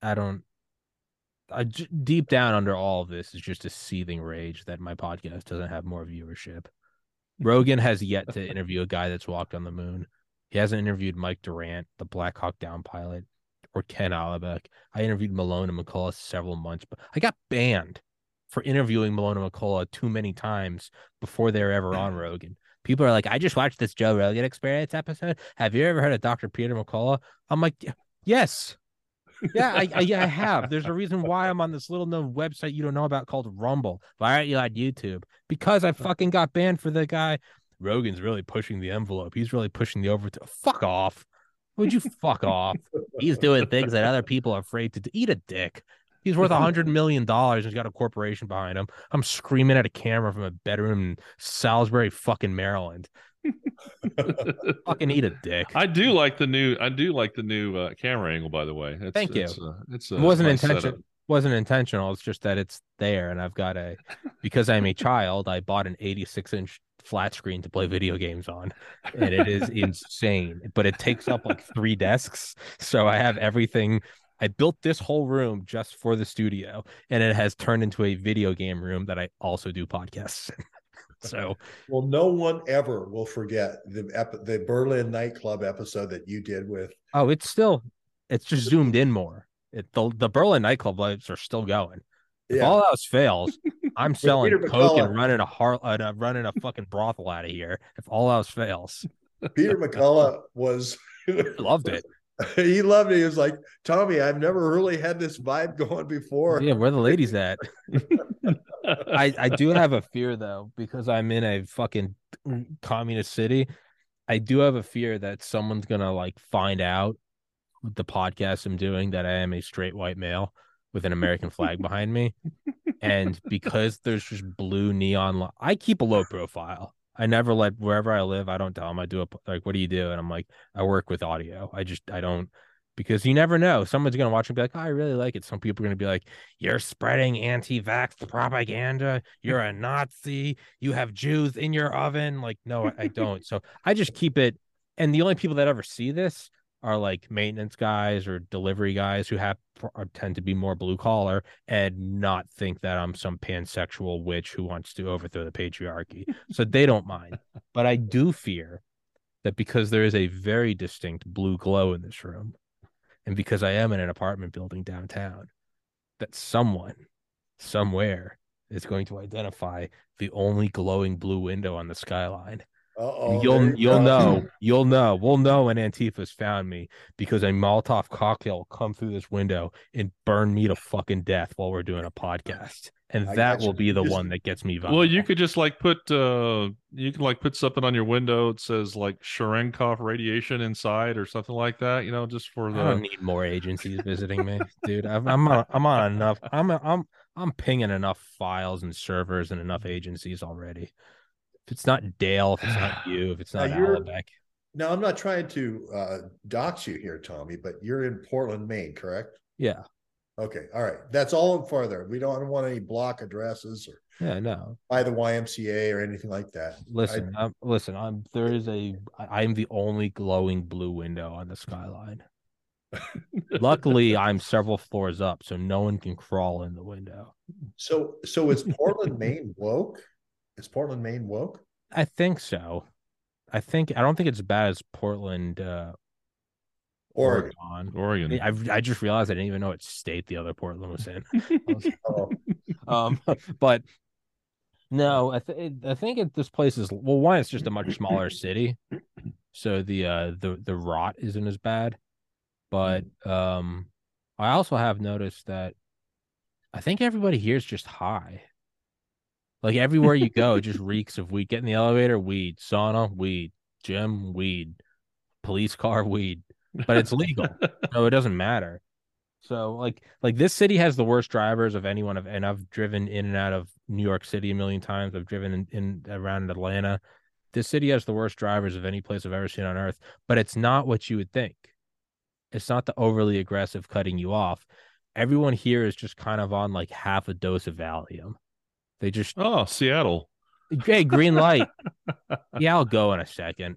I don't. I deep down under all of this is just a seething rage that my podcast doesn't have more viewership. Rogan has yet to interview a guy that's walked on the moon. He hasn't interviewed Mike Durant, the Black Hawk Down pilot, or Ken Alibek. I interviewed Malone and McCullough several months, but I got banned for interviewing Malone and McCullough too many times before they were ever on Rogan. People are like, I just watched this Joe Rogan experience episode. Have you ever heard of Dr. Peter McCullough? I'm like, yes. Yeah, I, I, yeah, I have. There's a reason why I'm on this little known website you don't know about called Rumble. Why aren't you on YouTube? Because I fucking got banned for the guy. Rogan's really pushing the envelope. He's really pushing the over. To fuck off. Would you fuck off? He's doing things that other people are afraid to do. Eat a dick. He's worth a hundred million dollars. And he's got a corporation behind him. I'm screaming at a camera from a bedroom in Salisbury, fucking Maryland. Fucking eat a dick. I do like the new. I do like the new uh, camera angle. By the way, it's, Thank you. It's, uh, it's a It wasn't nice intentional. wasn't intentional. It's just that it's there, and I've got a because I'm a child. I bought an 86 inch flat screen to play video games on, and it is insane. But it takes up like three desks, so I have everything. I built this whole room just for the studio, and it has turned into a video game room that I also do podcasts. in. so Well, no one ever will forget the ep- the Berlin nightclub episode that you did with. oh, it's still it's just zoomed in more. It the the Berlin nightclub lights are still going. If Yeah, all else fails, I'm selling Peter coke McCullough. and running a har- uh, running a fucking brothel out of here. If all else fails, Peter McCullough was. Loved it. he loved it. He was like, Tommy, I've never really had this vibe going before. Yeah, where the ladies at? I I do have a fear though because I'm in a fucking communist city. I do have a fear that someone's gonna like find out with the podcast I'm doing that I am a straight white male with an American flag behind me, and because there's just blue neon, I keep a low profile. I never let wherever I live. I don't tell them I do a like. What do you do? And I'm like, I work with audio. I just I don't because you never know. Someone's gonna watch and be like, oh, I really like it. Some people are gonna be like, You're spreading anti-vax propaganda. You're a Nazi. You have Jews in your oven. Like, no, I, I don't. So I just keep it. And the only people that ever see this are like maintenance guys or delivery guys who have or uh, tend to be more blue collar and not think that I'm some pansexual witch who wants to overthrow the patriarchy. So they don't mind. But I do fear that because there is a very distinct blue glow in this room, and because I am in an apartment building downtown, that someone somewhere is going to identify the only glowing blue window on the skyline Uh-oh, you'll you you'll go. know you'll know we'll know when Antifa's found me because a Molotov cocktail will come through this window and burn me to fucking death while we're doing a podcast, and I that gotcha. will be the Just- one that gets me. Well, you could just like put uh you can like put something on your window. It says like Cherenkov radiation inside or something like that. You know, just for I don't the need more agencies visiting me, dude. I'm I'm on, I'm on enough. I'm I'm I'm pinging enough files and servers and enough agencies already. If it's not Dale, if it's not you, if it's not Alibek, Now, I'm not trying to uh, dox you here, Tommy, but you're in Portland, Maine, correct? yeah, Okay, all right. That's all further. We don't want any block addresses or yeah, no. by the YMCA or anything like that. Listen, I'm, listen. I'm there is a. I- I'm the only glowing blue window on the skyline. Luckily, I'm several floors up, so no one can crawl in the window. So, so is Portland, Maine woke? Is Portland, Maine woke? I think so. I think I don't think it's as bad as Portland, uh, Oregon. Oregon. Oregon. I I just realized I didn't even know what state the other Portland was in. Was- Oh, um, but no, I th- I think it, this place is well. One, it's just a much smaller city, so the uh the the rot isn't as bad. But um, I also have noticed that I think everybody here is just high. Like everywhere you go, it just reeks of weed. Get in the elevator, weed. Sauna, weed. Gym, weed. Police car, weed. But it's legal, so it doesn't matter. So like like this city has the worst drivers of anyone of and I've driven in and out of New York City a million times. I've driven in, in around Atlanta. This city has the worst drivers of any place I've ever seen on earth, but it's not what you would think. It's not the overly aggressive cutting you off. Everyone here is just kind of on like half a dose of Valium. They just Oh, Seattle. hey, green light. yeah, I'll go in a second.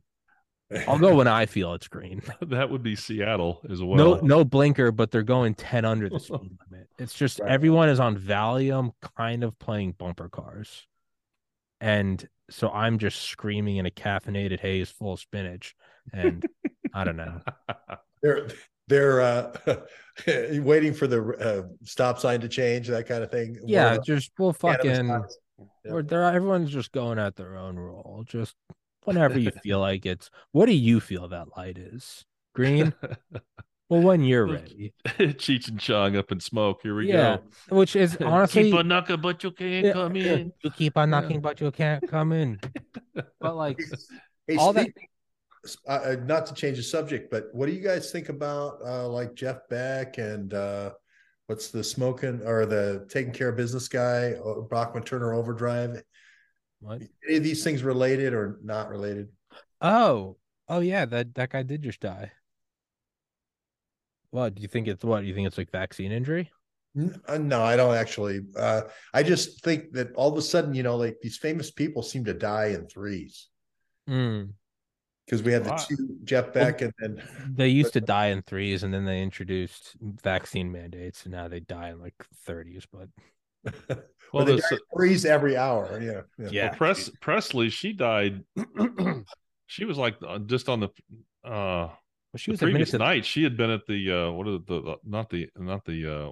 I'll go when I feel it's green. That would be Seattle as well. no no blinker, but they're going 10 under the speed limit. It's just Right. everyone is on Valium, kind of playing bumper cars. And so I'm just screaming in a caffeinated haze full of spinach. And I don't know. they're they're uh, waiting for the uh, stop sign to change, that kind of thing. Yeah, More just well cannabis fucking. Yeah. or they're everyone's just going at their own role. Just whenever you feel like it's what do you feel that light is? Green? Well, when you're ready. Cheech and Chong up in smoke. Here we Yeah. go. Which is honestly Keep on knocking, but you can't Yeah, come in. You keep on Yeah. knocking, but you can't come in. But like Hey, all that speak- uh, uh, not to change the subject, but what do you guys think about uh, like Jeff Beck and uh, what's the smoking or the taking care of business guy, uh, Bachman Turner Overdrive? what? Any of these things related or not related? Oh, oh yeah, that that guy did just die. What do you think it's what? Do you think it's like vaccine injury? Uh, No, I don't actually. Uh, I just think that all of a sudden, you know, like these famous people seem to die in threes Mm. Because we had the Wow. two Jeff Beck and then They used to die in threes, and then they introduced vaccine mandates, and now they die in like thirties. But Well, well, they this- die in threes every hour. Yeah, yeah. Yeah. well, Press Presley, she died. she was like uh, just on the uh well, she the was previous administered. night. She had been at the uh what is it, the, the not the not the uh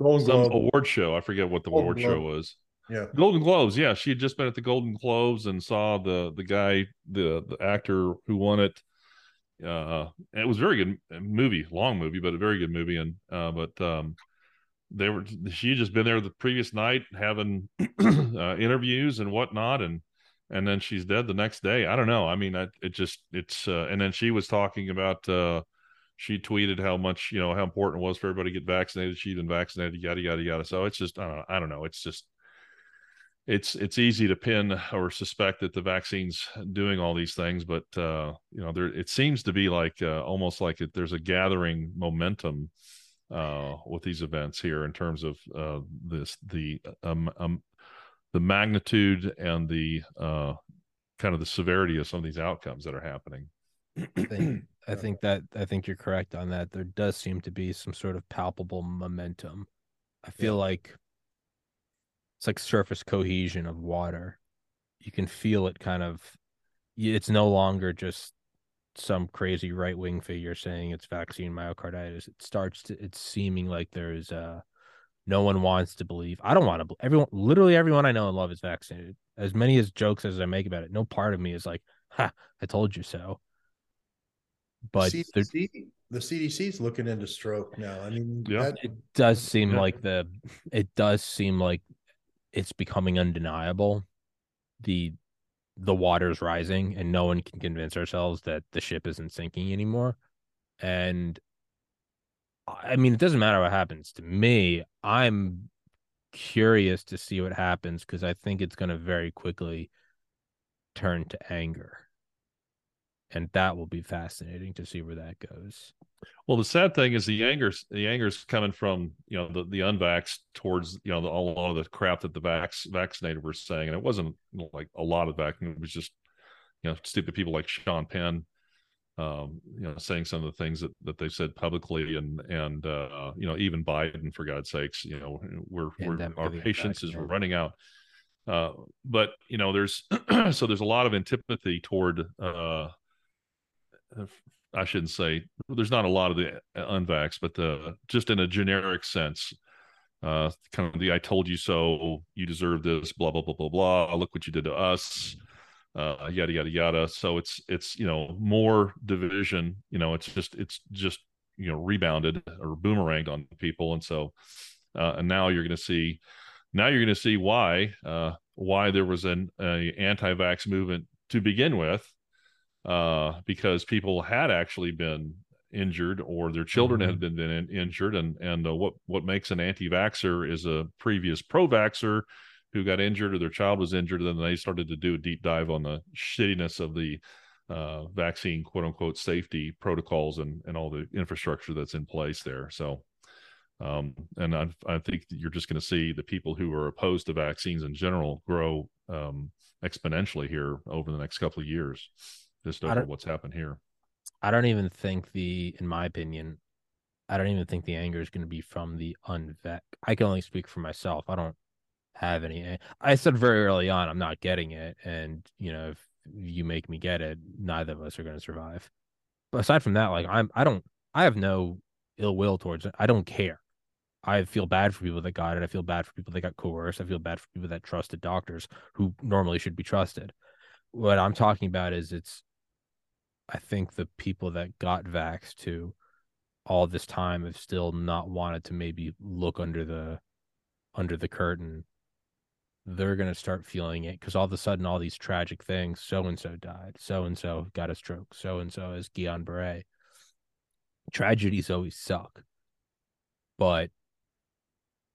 Golden some Globe. award show. I forget what the Golden award show was. Yeah. Golden Globes, yeah, she had just been at the Golden Globes and saw the the guy, the the actor who won it. Uh, it was a very good movie, long movie, but a very good movie. And uh, but um, they were she had just been there the previous night having uh, interviews and whatnot, and and then she's dead the next day. I don't know. I mean, I, it just it's uh, and then she was talking about. Uh, she tweeted how much you know how important it was for everybody to get vaccinated. She'd been vaccinated, yada yada yada. So it's just I don't know. I don't know. It's just it's it's easy to pin or suspect that the vaccine's doing all these things, but uh, you know, there it seems to be like uh, almost like it, there's a gathering momentum uh, with these events here in terms of uh, this the um, um the magnitude and the uh, kind of the severity of some of these outcomes that are happening. I think, I think that I think you're correct on that. There does seem to be some sort of palpable momentum. I feel like it's like surface cohesion of water. You can feel it kind of. It's no longer just some crazy right wing figure saying it's vaccine myocarditis. It starts to. It's seeming like there's uh No one wants to believe. I don't want to. Everyone, literally everyone I know and love is vaccinated. As many as jokes as I make about it, no part of me is like, "Ha, I told you so." But CDC, the CDC is looking into stroke now. I mean, Yeah. that- it does seem Yeah. like the it does seem like it's becoming undeniable the the water's rising and no one can convince ourselves that the ship isn't sinking anymore. And i mean it doesn't matter what happens to me. I'm curious to see what happens because i think it's going to very quickly turn to anger and that will be fascinating to see where that goes Well, the sad thing is the anger's the anger's coming from you know the the unvaxxed towards you know the, a lot of the crap that the vax vaccinated were saying, and it wasn't like a lot of that. It was just you know stupid people like Sean Penn, um, you know, saying some of the things that that they said publicly, and and uh, you know even Biden, for God's sakes, you know, we're we're our patience is running out. Uh, but you know, there's so there's a lot of antipathy toward uh, I shouldn't say there's not a lot of the unvax, but the just in a generic sense, uh, kind of the "I told you so," you deserve this, blah blah blah blah blah. Look what you did to us, uh, yada yada yada. So it's it's you know more division. You know, it's just it's just you know rebounded or boomeranged on people, and so uh, and now you're going to see now you're going to see why uh, why there was an anti-vax movement to begin with uh, because people had actually been injured or their children had been, been in- injured. And and uh, what what makes an anti-vaxxer is a previous pro-vaxxer who got injured or their child was injured. And then they started to do a deep dive on the shittiness of the uh, vaccine quote unquote safety protocols and and all the infrastructure that's in place there. So um, and I, I think you're just going to see the people who are opposed to vaccines in general grow um, exponentially here over the next couple of years, just over what's happened here. I don't even think the, in my opinion, I don't even think the anger is going to be from the unvet. I can only speak for myself. I don't have any. I said very early on, I'm not getting it, and you know, if you make me get it, neither of us are going to survive. But aside from that, like I'm, I don't, I have no ill will towards it. I don't care. I feel bad for people that got it. I feel bad for people that got coerced. I feel bad for people that trusted doctors who normally should be trusted. What I'm talking about is it's I think the people that got vaxxed to all this time have still not wanted to maybe look under the under the curtain. They're gonna start feeling it because all of a sudden all these tragic things, so and so died, so and so got a stroke, so and so is Guillain Barre. Tragedies always suck, but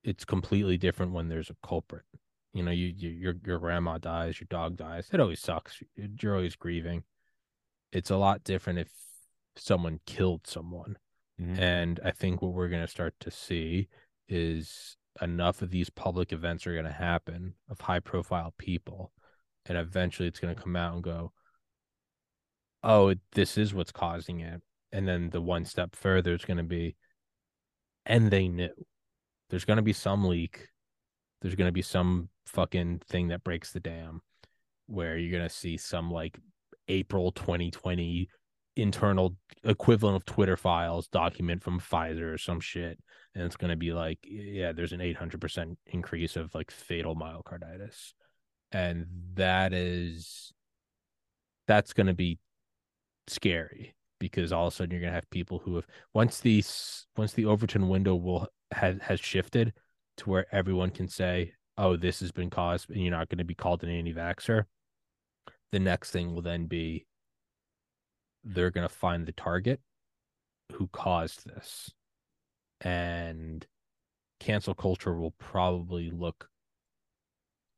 it's completely different when there's a culprit. You know, you, you your your grandma dies, your dog dies. It always sucks. You're always grieving it's a lot different if someone killed someone. Mhm. And I think what we're going to start to see is enough of these public events are going to happen of high profile people. And eventually it's going to come out and go, oh, this is what's causing it. And then the one step further is going to be, and they knew. There's going to be some leak. There's going to be some fucking thing that breaks the dam where you're going to see some like April 2020 internal equivalent of Twitter files document from Pfizer or some shit. And it's going to be like, yeah, there's an 800% increase of like fatal myocarditis. And that is, that's going to be scary because all of a sudden you're going to have people who have, once these, once the Overton window will has, has shifted to where everyone can say, oh, this has been caused and you're not going to be called an anti vaxxer the next thing will then be they're going to find the target who caused this. And cancel culture will probably look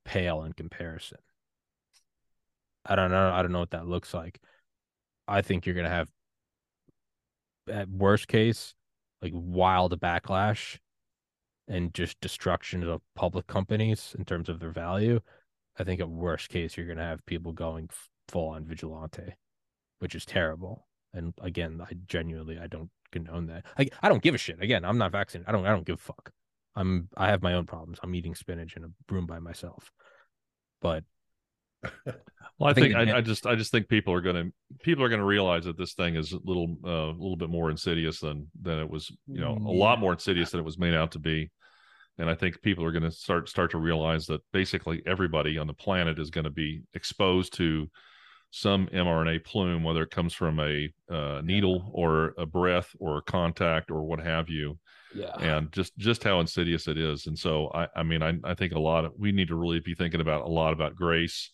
pale in comparison. I don't know i don't know what that looks like. I think you're going to have at worst case like wild backlash and just destruction of public companies in terms of their value I think at worst case you're going to have people going full on vigilante, which is terrible. And again, I genuinely I don't condone that. I I don't give a shit. Again, I'm not vaccinated. I don't I don't give a fuck. I'm I have my own problems. I'm eating spinach in a room by myself. But Well, I, I think think, I, I just I just think people are going to people are going to realize that this thing is a little uh, a little bit more insidious than than it was you know a lot more insidious than it was made out to be, and I think people are going to start start to realize that basically everybody on the planet is going to be exposed to some mRNA plume, whether it comes from a uh, needle or a breath or a contact or what have you. Yeah. And just just how insidious it is. And so I I mean I I think a lot of we need to really be thinking about a lot about grace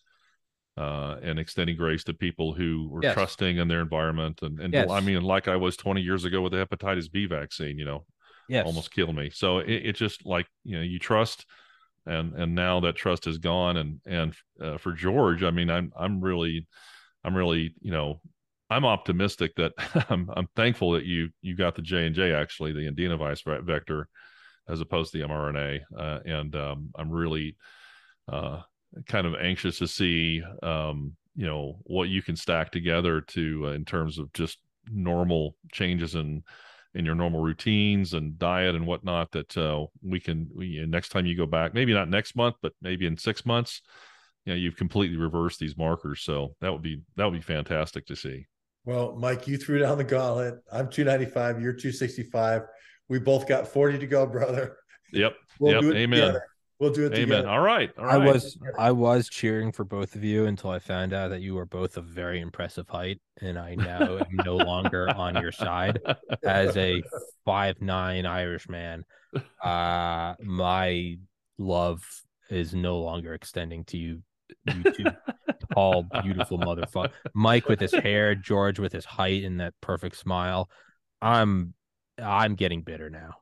uh, and extending grace to people who were Yes. trusting in their environment and and Yes. I mean like I was 20 years ago with the hepatitis B vaccine, you know, Yes. almost killed me. So it, it just like you know you trust, and and now that trust is gone. And and uh, for George, I mean, I'm I'm really, I'm really you know, I'm optimistic that I'm I'm thankful that you you got the J and J actually the adenovirus vice vector, as opposed to the mRNA, uh, and um, I'm really uh, kind of anxious to see um, you know what you can stack together to uh, in terms of just normal changes in in your normal routines and diet and whatnot that uh, we can we, next time you go back maybe not next month but maybe in six months you know you've completely reversed these markers so that would be that would be fantastic to see Well, Mike, you threw down the gauntlet. I'm 295. You're 265. We both got 40 to go, brother. yep We'll Yep, do it amen. together. We'll do it amen together. all right all I was I was cheering for both of you until I found out that you were both of very impressive height, and I now am no longer on your side as a five nine Irish man. Uh my love is no longer extending to you, you two tall, beautiful motherfucker. Mike with his hair, George with his height and that perfect smile. I'm I'm getting bitter now.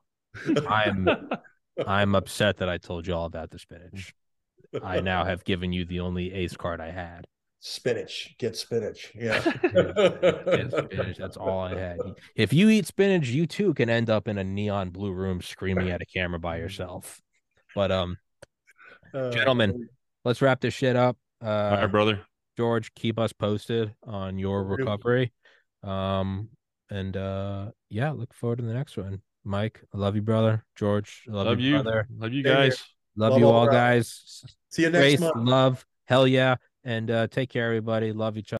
I'm I'm upset that I told you all about the spinach. I now have given you the only ace card I had. spinach. Get spinach. Yeah. Get spinach. That's all I had. If you eat spinach, you too can end up in a neon blue room screaming at a camera by yourself. But um, Uh, Gentlemen. let's wrap this shit up. all Uh, right brother George, keep us posted on your recovery. Um, and uh, yeah, look forward to the next one. Mike, I love you, brother. George, I love, love you, you brother. love you guys Love, Love you all all, guys. See you next Grace, month. love, hell yeah, and uh, take care, everybody. Love each other.